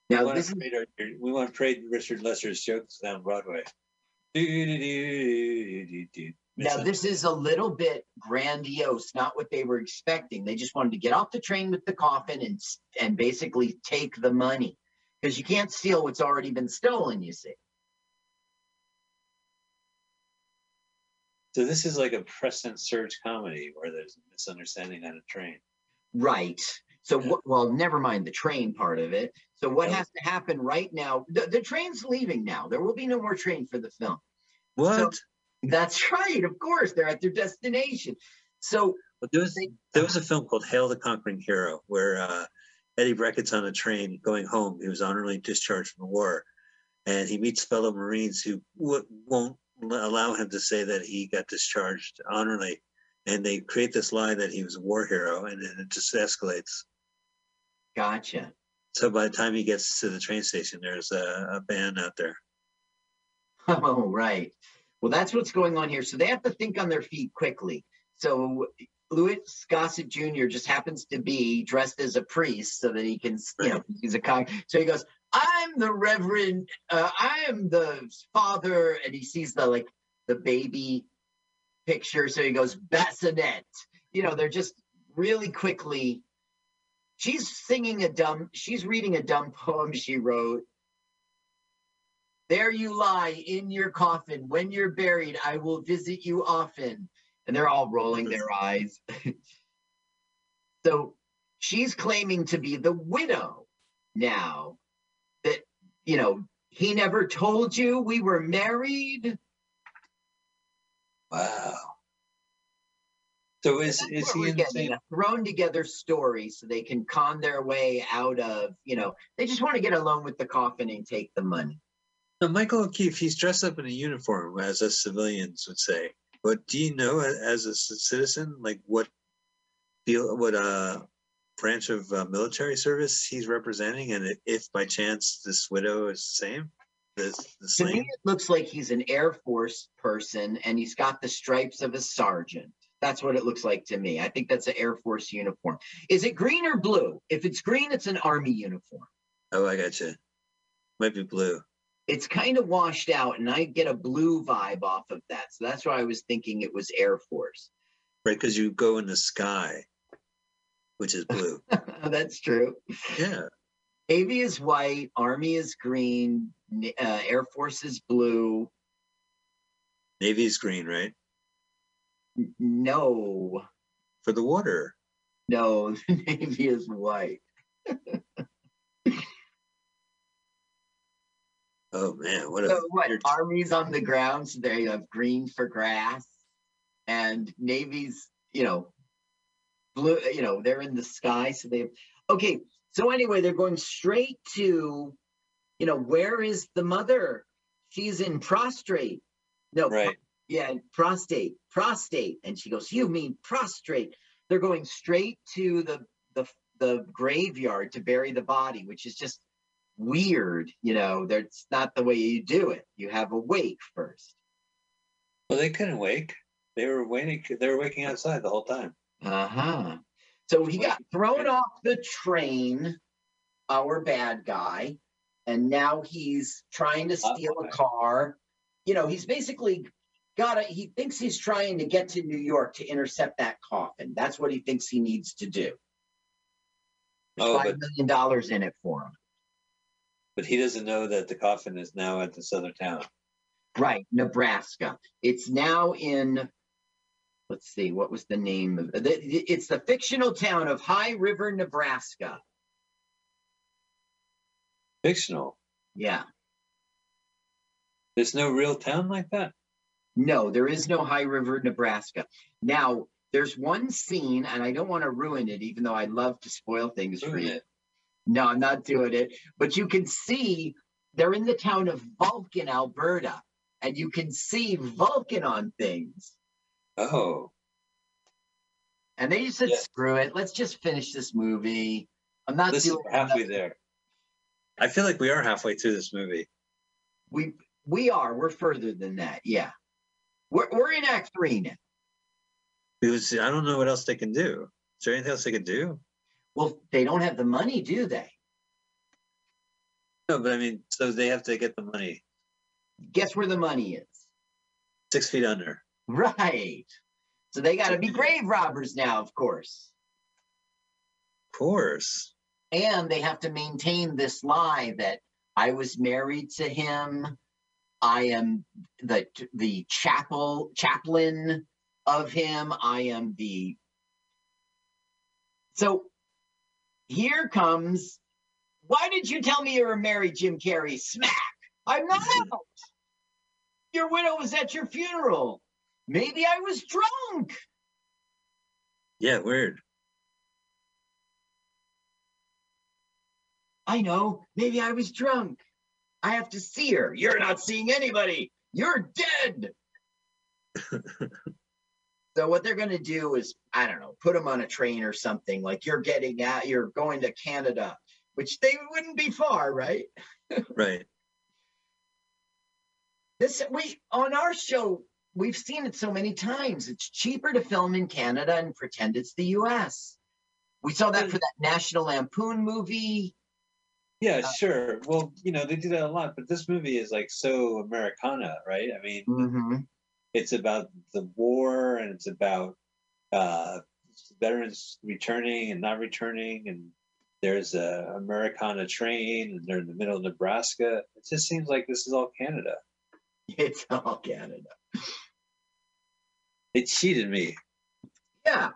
Now we want this to trade our, we want to trade Richard Lester's jokes down Broadway. Do-do-do-do-do-do. Now, It's a- this is a little bit grandiose, not what they were expecting. They just wanted to get off the train with the coffin and and basically take the money because you can't steal what's already been stolen. You see, So this is like a and surge comedy where there's a misunderstanding on a train. right? So, Yeah. what, well, never mind the train part of it. So, what Yeah. has to happen right now? The, the train's leaving now. There will be no more train for the film. What? That's right. Of course, they're at their destination. So, But there was there was a film called Hail the Conquering Hero where uh, Eddie Bracken's on a train going home. He was honorably discharged from the war, and he meets fellow Marines who w- won't allow him to say that he got discharged honorably, and they create this lie that he was a war hero, and then it just escalates. gotcha. So by the time he gets to the train station, there's a, a band out there. Oh, right. Well, that's what's going on here. So they have to think on their feet quickly. So Louis Gossett Jr. just happens to be dressed as a priest so that he can, you know, he's a con. So he goes, I'm the Reverend, uh, I am the father. And he sees the like the baby picture. So he goes, bassinet. You know, they're just really quickly. She's singing a dumb, she's reading a dumb poem she wrote. There you lie in your coffin. When you're buried, I will visit you often. And they're all rolling their eyes. so she's claiming to be the widow now. That, you know, he never told you we were married. Wow. So is That's is he in the getting, same? a thrown together story so they can con their way out of, you know, they just want to get alone with the coffin and take the money. Michael O'Keefe, he's dressed up in a uniform, as us civilians would say. But do you know, as a citizen, like what feel what uh branch of uh, military service he's representing, and if by chance this widow is the same, the the To me, same? it looks like he's an Air Force person and he's got the stripes of a sergeant. That's what it looks like to me. I think that's an Air Force uniform. Is it green or blue? If it's green, it's an Army uniform. Oh, I got you. Might be blue. It's kind of washed out, and I get a blue vibe off of that. So that's why I was thinking it was Air Force. Right, because you go in the sky, which is blue. that's true. yeah. Navy is white, Army is green, uh, Air Force is blue. Navy is green, right? N- No, For the water. no, the Navy is white. Oh man, what a what? weird- Army's on the ground, so they have green for grass, and Navy's, you know, blue. You know, they're in the sky, so they. Okay, so anyway, they're going straight to, you know, where is the mother? She's in prostrate. No, right. yeah, prostate, prostate, and she goes, "You mean prostrate?" They're going straight to the the the graveyard to bury the body, which is just weird. You know, that's not the way you do it. You have a wake first. Well, they couldn't wake. They were waiting. They were waking outside the whole time. Uh huh. So he got thrown off the train, our bad guy, and now he's trying to steal a car. You know, he's basically got a, he thinks he's trying to get to New York to intercept that coffin. That's what he thinks he needs to do. There's Oh, five but million dollars in it for him. But he doesn't know that the coffin is now at this other town. Right, Nebraska. It's now in, let's see, what was the name of the, it's the fictional town of High River, Nebraska. Fictional. Yeah. There's no real town like that. No, there is no High River, Nebraska. Now, there's one scene, and I don't want to ruin it, even though I love to spoil things for you. it. No, I'm not doing it. But you can see they're in the town of Vulcan, Alberta, and you can see Vulcan on things. Oh, And they just said, Yeah. screw it. Let's just finish this movie. I'm not listen, doing halfway another- there. I feel like we are halfway through this movie. We we are. We're further than that. Yeah. We're we're in act three now. Because I don't know what else they can do. Is there anything else they can do? Well, they don't have the money, do they? No, but I mean, so they have to get the money Guess where the money is? six feet under. Right. So they got to be grave robbers now, of course. Of course. And they have to maintain this lie that I was married to him. I am the the chapel chaplain of him. I am the So here comes why did you tell me you were married, Jim Carrey? Smack! I'm not out. Your widow was at your funeral. Maybe I was drunk. Yeah, weird. I know. Maybe I was drunk. I have to see her. You're not seeing anybody. You're dead. so what they're going to do is, I don't know, put them on a train or something. Like you're getting out, you're going to Canada, which they wouldn't be far, right? Right. This we on our show, we've seen it so many times. It's cheaper to film in Canada and pretend it's the US. We saw that for that National Lampoon movie. Yeah, sure. Well, you know, they do that a lot, but this movie is like so Americana, right? I mean, Mhm. it's about the war and it's about uh, veterans returning and not returning, and there's a Americana train, and they're in the middle of Nebraska. It just seems like this is all Canada. It's all Canada. They cheated me. Yeah.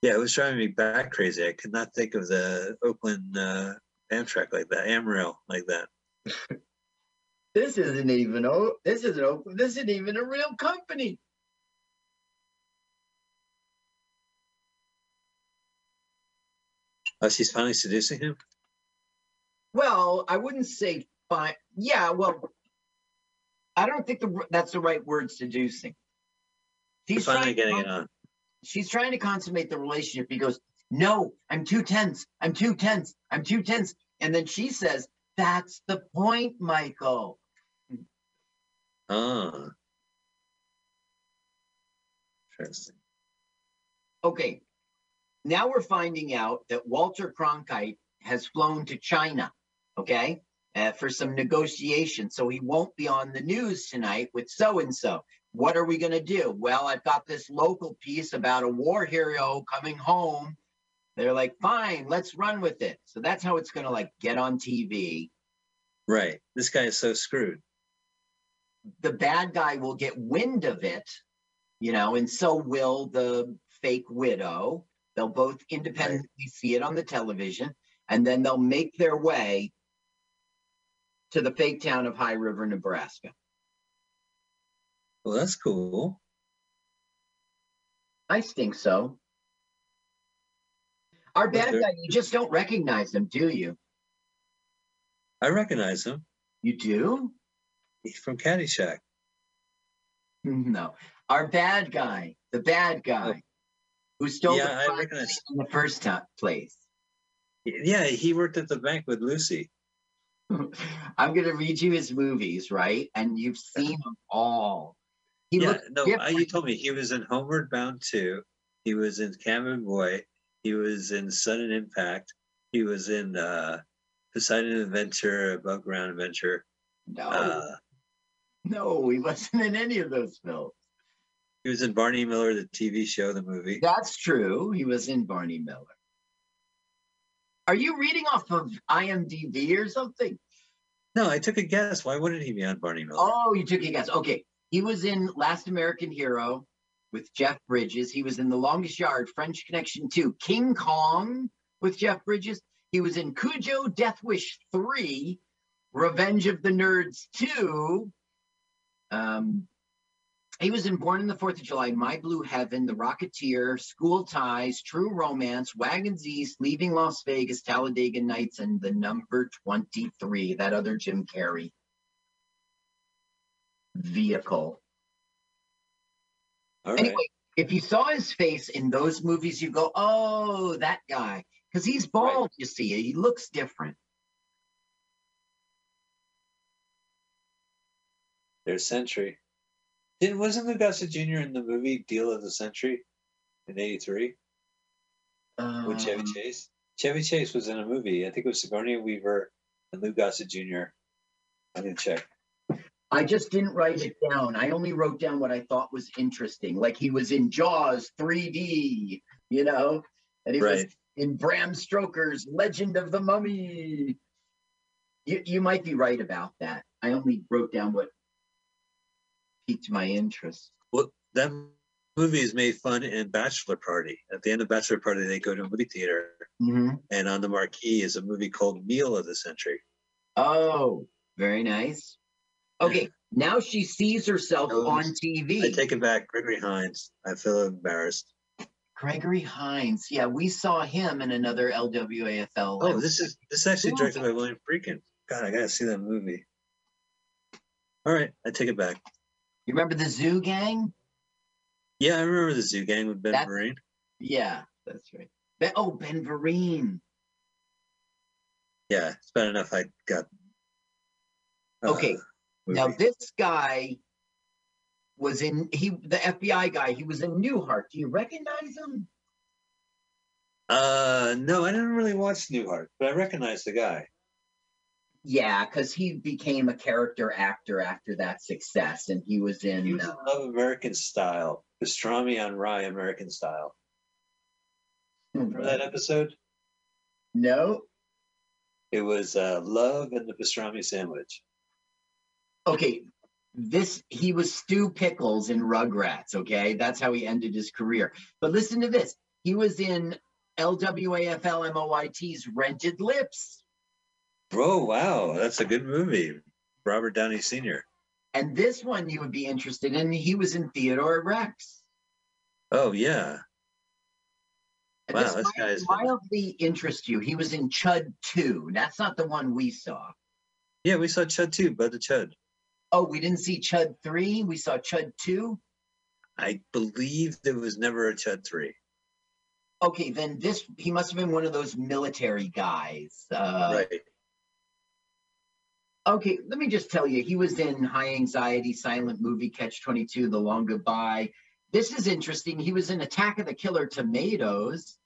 Yeah, it was driving me back crazy. I could not think of the Oakland uh, Amtrak like that, Amrail like that. This isn't even oh this isn't open. This isn't even a real company. She's finally seducing him. Well, I wouldn't say fine. Yeah, well, I don't think the that's the right word seducing. She's finally trying to getting it on. she's trying to consummate the relationship. He goes, No, I'm too tense. I'm too tense. I'm too tense. And then she says, That's the point, Michael. Ah. Interesting. Okay. Now we're finding out that Walter Cronkite has flown to China, okay, uh, for some negotiations. So he won't be on the news tonight with so and so. What are we going to do? Well, I've got this local piece about a war hero coming home. They're like, fine, let's run with it. So that's how it's going to like get on TV. Right. This guy is so screwed. the bad guy will get wind of it, you know, and so will the fake widow. They'll both independently see it on the television, and then they'll make their way to the fake town of High River, Nebraska. Well, that's cool. I think so. Our bad guy, you just don't recognize him, do you? I recognize him. You do? He's from Caddyshack. No. Our bad guy, the bad guy oh. Who stole Yeah, the I recognize- in the first ti- place. Yeah, he worked at the bank with Lucy. I'm going to read you his movies, right? And you've seen them all. He yeah, no, I, you told me he was in Homeward Bound 2. He was in Cabin Boy. He was in Sudden Impact. He was in uh, Poseidon Adventure, Above Ground Adventure. no, Uh, no, he wasn't in any of those films. He was in Barney Miller, the TV show, the movie. That's true. He was in Barney Miller. Are you reading off of IMDb or something? No, I took a guess. Why wouldn't he be on Barney Miller? Oh, you took a guess. Okay. He was in Last American Hero with Jeff Bridges. He was in The Longest Yard, French Connection 2, King Kong with Jeff Bridges. He was in Cujo, Death Wish 3, Revenge of the Nerds 2. Um, he was in Born in the Fourth of July, My Blue Heaven, The Rocketeer, School Ties, True Romance, Wagons East, Leaving Las Vegas, Talladega Nights, and The Number 23, that other Jim Carrey vehicle. All right. Anyway, if you saw his face in those movies, you go, oh, that guy. Because he's bald, you see. He looks different. There's Century. Did, wasn't Lou Gossett Jr. in the movie Deal of the Century in 83 with Chevy Um, Chase? Chevy Chase was in a movie. I think it was Sigourney Weaver and Lou Gossett Jr. I didn't check. I just didn't write it down. I only wrote down what I thought was interesting. Like he was in Jaws 3D, you know, and he was in Bram Stoker's Legend of the Mummy. You, you might be right about that. I only wrote down what piqued my interest. Well, that movie is made fun in Bachelor Party. At the end of Bachelor Party, they go to a movie theater, Mhm. and on the marquee is a movie called Meal of the Century. Oh, very nice. Okay, now she sees herself Oh, on TV. I take it back, Gregory Hines. I feel embarrassed. Gregory Hines. Yeah, we saw him in another LWAFL. Oh, this is this is actually directed by William Friedkin. God, I gotta see that movie. All right, I take it back. You remember the Zoo Gang? Yeah, I remember the Zoo Gang with Ben That's- Vereen. Yeah, that's right. Ben, oh, Ben Vereen. Yeah, it's bad enough I got. uh, Okay, Now this guy was in he the FBI guy. He was in Newhart. Do you recognize him? Uh, no, I didn't really watch Newhart, but I recognize the guy. Yeah, because he became a character actor after that success, and he was in. He was in uh, Love American Style, Pastrami on Rye American Style. Remember that episode? No. It was uh, Love and the Pastrami Sandwich. Okay, this he was Stu Pickles in Rugrats. Okay, that's how he ended his career. But listen to this: he was in LWAFL MOYT's Rented Lips, Oh, wow, that's a good movie. Robert Downey Sr. and this one you would be interested in. He was in Theodore Rex. Oh, yeah. And Wow, this this guy's been- mildly interest you. He was in Chud 2. That's not the one we saw. Yeah, we saw Chud 2, but the Chud. Oh, we didn't see Chud 3. We saw Chud 2. I believe there was never a Chud 3. Okay, then this, he must have been one of those military guys. Uh, right. Okay, let me just tell you, he was in High Anxiety, Silent Movie, Catch 22, The Long Goodbye. This is interesting. He was in Attack of the Killer Tomatoes.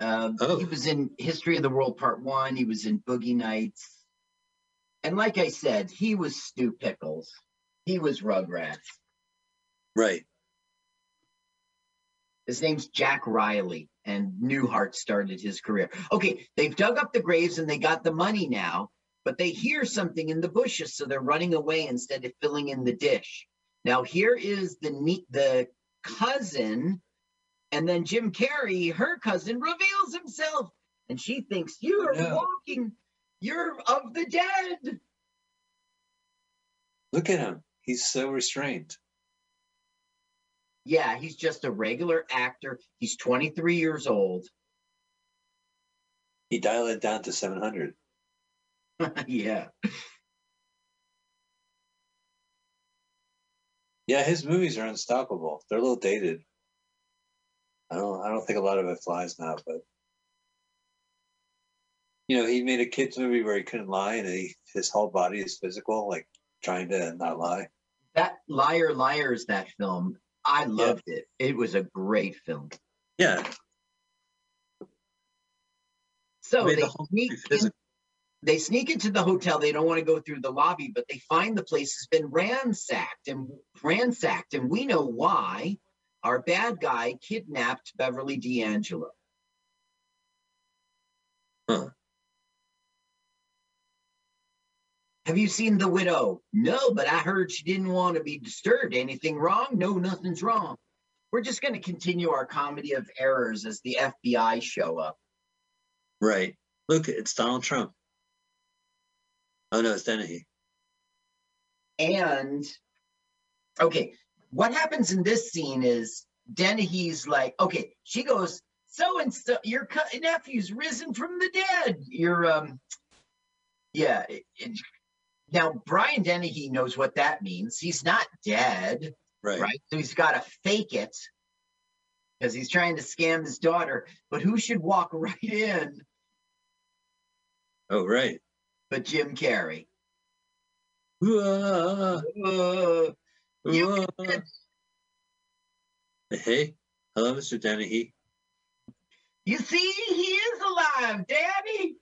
Uh, Oh. He was in History of the World Part 1. He was in Boogie Nights. And like I said, he was Stu Pickles. He was Rugrats. Right. His name's Jack Riley, and Newhart started his career. Okay, they've dug up the graves and they got the money now, but they hear something in the bushes, so they're running away instead of filling in the dish. Now here is the neat the cousin, and then Jim Carrey, her cousin, reveals himself, and she thinks you oh, are No. walking, you're of the dead. Look at him. He's so restrained. Yeah, he's just a regular actor. He's 23 years old. He dialed it down to 700. yeah. Yeah, his movies are unstoppable. They're a little dated. I don't I don't think a lot of it flies now, but you know, he made a kids movie where he couldn't lie and he, his whole body is physical, like trying to not lie. That Liar Liars, that film, I loved it. It was a great film. Yeah. So they the whole sneak, movie in- physical. They sneak into the hotel. They don't want to go through the lobby, but they find the place has been ransacked and ransacked, and we know why. Our bad guy kidnapped Beverly D'Angelo. Huh. Have you seen The Widow? No, but I heard she didn't want to be disturbed. Anything wrong? No, nothing's wrong. We're just going to continue our comedy of errors as the FBI show up. Right. Look, it's Donald Trump. Oh no, it's Dennehy. And okay, what happens in this scene is Dennehy's like, okay, she goes, so and so, your co- nephew's risen from the dead. Your um, yeah. it- it- now Brian Dennehy knows what that means. He's not dead, Right. right? So he's got to fake it because he's trying to scam his daughter. But who should walk right in Oh right. But Jim Carrey? Uh, You whoa. Hey, hello, Mr. Dennehy. you see, he is alive, Daddy.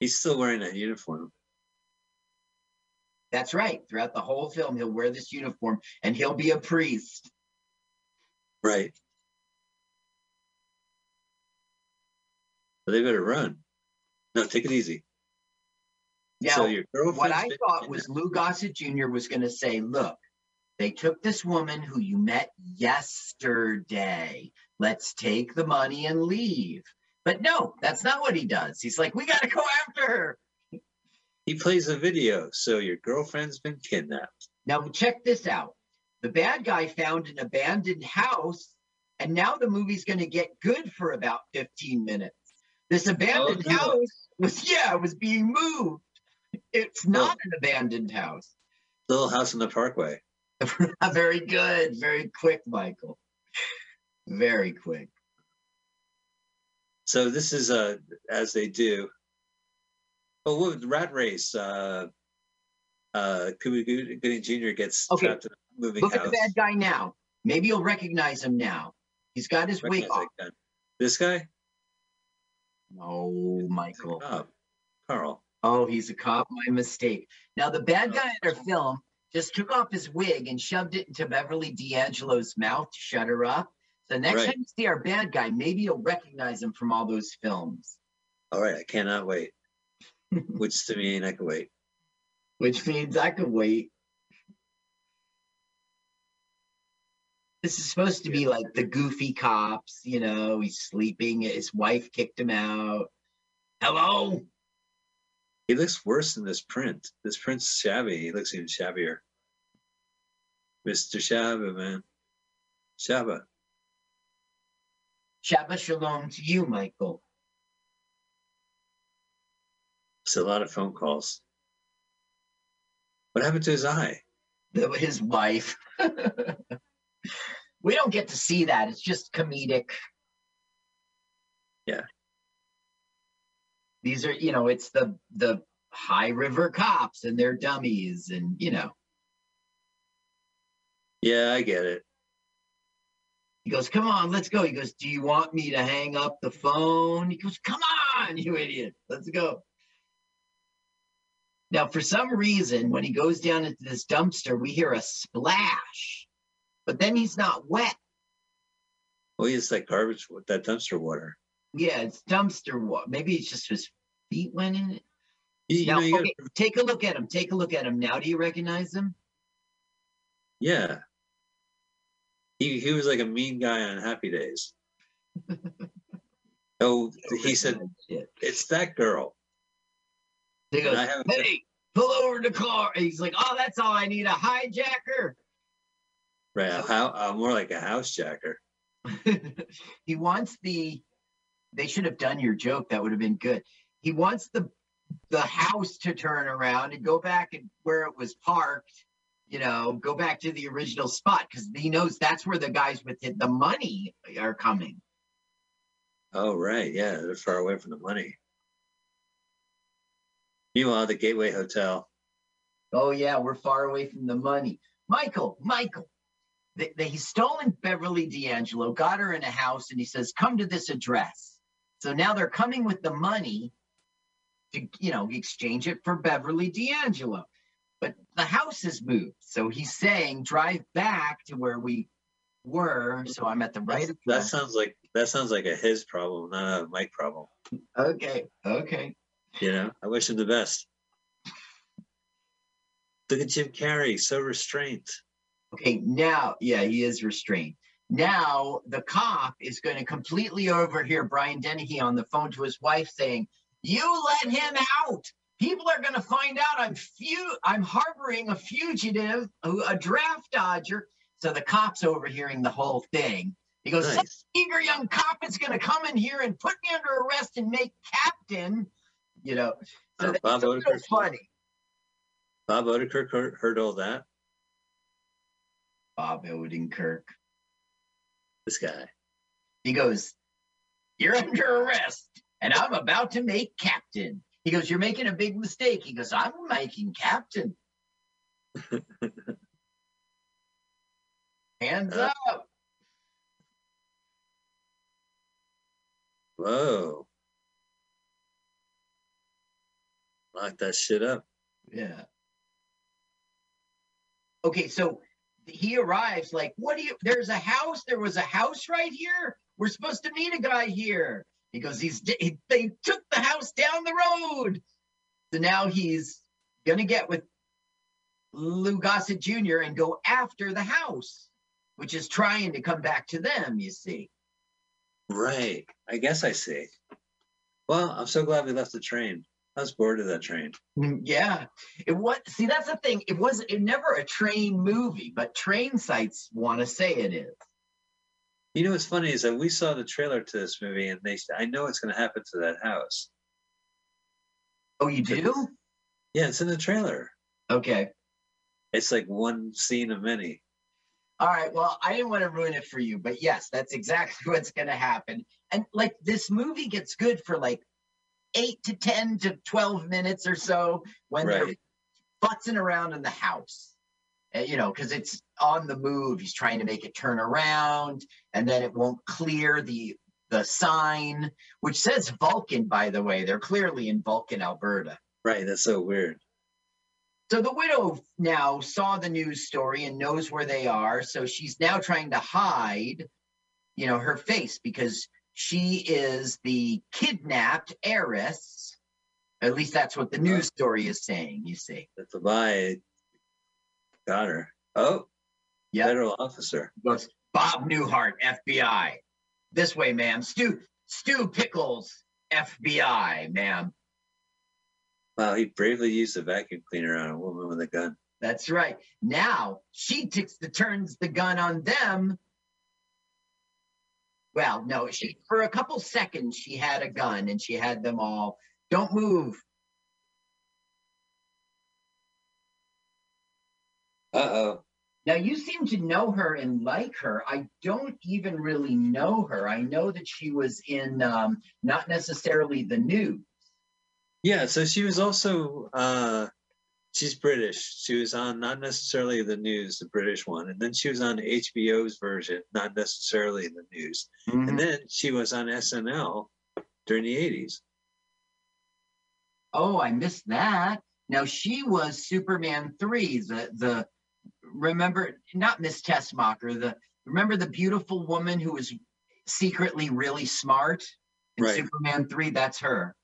He's still wearing that uniform. That's right. Throughout the whole film, he'll wear this uniform and he'll be a priest. Right. They better run. No, take it easy. Now, so your what I thought was Lou Gossett Jr. was going to say, look, they took this woman who you met yesterday. Let's take the money and leave. But no, that's not what he does. He's like, we got to go after her. he plays a video. So your girlfriend's been kidnapped. Now, check this out. The bad guy found an abandoned house, and now the movie's going to get good for about 15 minutes. This abandoned Oh, no. house was, yeah, it was being moved. It's not an abandoned house. Little house in the Parkway. very good. Very quick, Michael. Very quick. So this is uh as they do. Oh, what Rat Race? Uh, uh, Cuba Good- Gooding Jr. gets Okay. trapped in a moving Look at the bad guy now. Maybe you'll recognize him now. He's got his wig off. This guy? Oh, no, Michael. Oh, Carl. Oh, he's a cop. My mistake. Now, the bad guy in our film just took off his wig and shoved it into Beverly D'Angelo's mouth to shut her up. So next Right. time you see our bad guy, maybe you'll recognize him from all those films, All right, I cannot wait. Which to me, I can wait. which means I could wait. This is supposed to be like the goofy cops, you know, he's sleeping, his wife kicked him out. Hello? He looks worse in this print. This print's shabby. He looks even shabbier. Mr. Shabba, man. Shabba. Shabbat shalom to you, Michael. It's a lot of phone calls. What happened to his eye? his wife. we don't get to see that. It's just comedic. Yeah. These are, you know, it's the the high river cops and they're dummies and you know. Yeah, I get it. He goes, "Come on, let's go." He goes, "Do you want me to hang up the phone?" He goes, "Come on, you idiot. Let's go." Now, for some reason, when he goes down into this dumpster, we hear a splash, but then he's not wet. Well, he's like garbage with that dumpster water. Yeah, it's dumpster water. Maybe it's just his feet went in it. You, you Now, know, you gotta- take a look at him. Take a look at him. Now, do you recognize him? yeah. He he was like a mean guy on Happy Days. oh, he said it's that girl. He goes, "Hey, pull over the car." And he's like, "Oh, that's all I need, a hijacker." Right, a hou- uh, more like a house jacker. he wants the. They should have done your joke. That would have been good. He wants the the house to turn around and go back and where it was parked. You know, go back to the original spot because he knows that's where the guys with the, the money are coming. Oh, right. Yeah, they're far away from the money. Meanwhile, the Gateway Hotel. Oh yeah, we're far away from the money. Michael, Michael, they, he's stolen Beverly D'Angelo, got her in a house, and he says, "Come to this address." So now they're coming with the money to, you know, exchange it for Beverly D'Angelo. But the house has moved, so he's saying, "Drive back to where we were." So I'm at the right that address. sounds like that sounds like a his problem, not a Mike problem. Okay, okay. You know, I wish him the best. Look at Jim Carrey, so restrained. Okay, now, yeah, he is restrained. Now the cop is going to completely overhear Brian Dennehy on the phone to his wife saying, "You let him out. People are going to find out I'm fu- I'm harboring a fugitive, a draft dodger." So the cop's overhearing the whole thing. He goes, "Some eager young cop is going to come in here and put me under arrest and make captain." You know, so Oh, that's Bob so Odenkirk. funny. Bob Odenkirk heard all that. Bob Odenkirk. This guy. He goes, You're under arrest, and I'm about to make captain. He goes, You're making a big mistake. He goes, I'm making captain. Hands Uh, up. Whoa. Lock that shit up. Yeah. Okay, so he arrives like, What do you? There's a house. There was a house right here. We're supposed to meet a guy here. He goes, He's he, they took the house down the road. So now he's gonna get with Lou Gossett Jr. and go after the house, which is trying to come back to them, you see. Right. I guess I see. Well, I'm so glad we left the train. I was bored of that train. Mm, Yeah. It was see that's the thing. It wasn't it never a train movie, but train sites want to say it is. You know what's funny is that we saw the trailer to this movie, and they. I know what's going to happen to that house. Oh, you do? Yeah, it's in the trailer. Okay. It's like one scene of many. All right. Well, I didn't want to ruin it for you, but yes, that's exactly what's going to happen. And like this movie gets good for like eight to 10 to 12 minutes or so when they're Right. futzing around in the house. Uh, you know, because it's on the move. He's trying to make it turn around and then it won't clear the the sign, which says Vulcan, by the way. They're clearly in Vulcan, Alberta. Right. That's so weird. So the widow now saw the news story and knows where they are. So she's now trying to hide, you know, her face because she is the kidnapped heiress. At least that's what the news story is saying, you see. That's the buy. Got her. Oh, Yeah. federal officer. Goes, Bob Newhart, FBI. This way, ma'am. Stu Stu Pickles, FBI, ma'am. Wow, he bravely used a vacuum cleaner on a woman with a gun. That's right. Now she takes the turns the gun on them. Well, no, she for a couple seconds she had a gun and she had them all. Don't move. Uh oh. Now you seem to know her and like her. I don't even really know her. I know that she was in um, not necessarily the news. Yeah, so she was also uh she's British. She was on not necessarily the news, the British one, and then she was on HBO's version, not necessarily the news. And then she was on SNL during the 80s. Oh, I missed that. Now she was Superman three. The the remember not Miss Teschmacher. The remember the beautiful woman who was secretly really smart in Right. Superman three. That's her.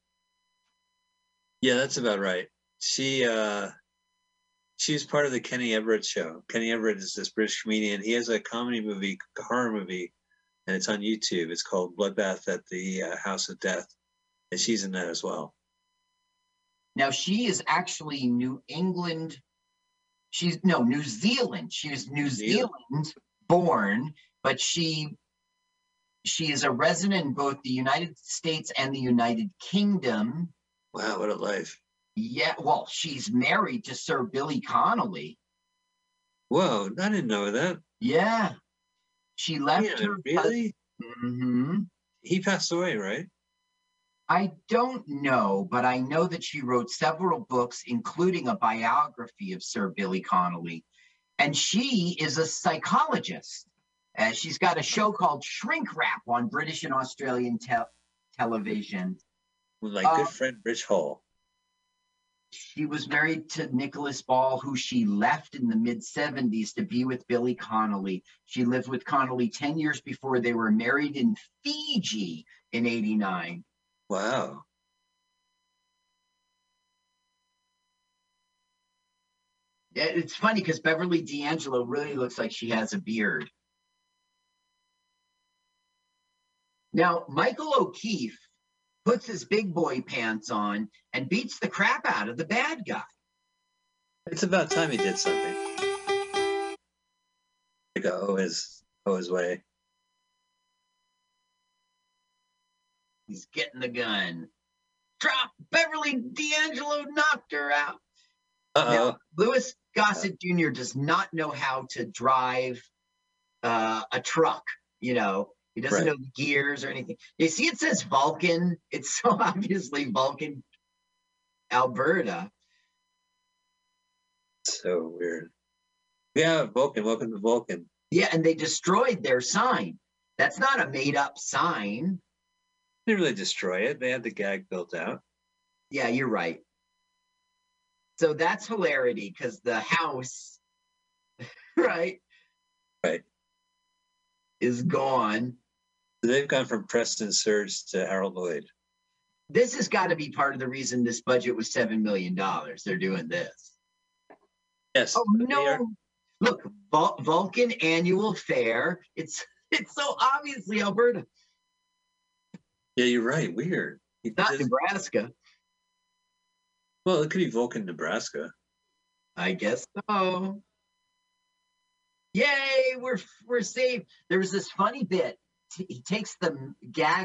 Yeah, that's about right. She uh she was part of the Kenny Everett show. Kenny Everett is this British comedian. He has a comedy movie, horror movie, and it's on YouTube. It's called Bloodbath at the uh, House of Death, and she's in that as well. Now she is actually New England. She's no New Zealand. She is New Zealand. Zealand born, but she she is a resident in both the United States and the United Kingdom. Wow, what a life. Yeah, well, she's married to Sir Billy Connolly. Whoa, I didn't know that. Yeah. She left Yeah, her really? hmm He passed away, right? I don't know, but I know that she wrote several books, including a biography of Sir Billy Connolly. And she is a psychologist. Uh, she's got a show called Shrink Wrap on British and Australian tel- television. With my Uh, good friend Rich Hall. She was married to Nicholas Ball, who she left in the mid 70s to be with Billy Connolly. She lived with Connolly 10 years before they were married in Fiji in 89. Wow. Yeah, It's funny because Beverly D'Angelo really looks like she has a beard. Now, Michael O'Keefe puts his big boy pants on and beats the crap out of the bad guy. It's about time he did something. Go his go his way. He's getting the gun. Drop! Beverly D'Angelo knocked her out. Uh oh. Now, Louis Gossett Jr. does not know how to drive uh, a truck. You know, he doesn't Right. know the gears or anything. You see, it says Vulcan. It's so obviously Vulcan, Alberta. So weird. Yeah, Vulcan. Welcome to Vulcan. Yeah, and they destroyed their sign. That's not a made up sign. They didn't really destroy it. They had the gag built out. Yeah, you're right. So that's hilarity because the house, right, Right. is gone. They've gone from Preston Sturges to Harold Lloyd. This has got to be part of the reason this budget was $7 million. They're doing this. Yes. Oh no! are- Look, Vul- Vulcan Annual Fair. It's it's so obviously Alberta, yeah, you're right. Weird. He not Nebraska. well, it could be Vulcan, Nebraska. I guess so. Yay, we're we're safe. There was this funny bit. He takes the gag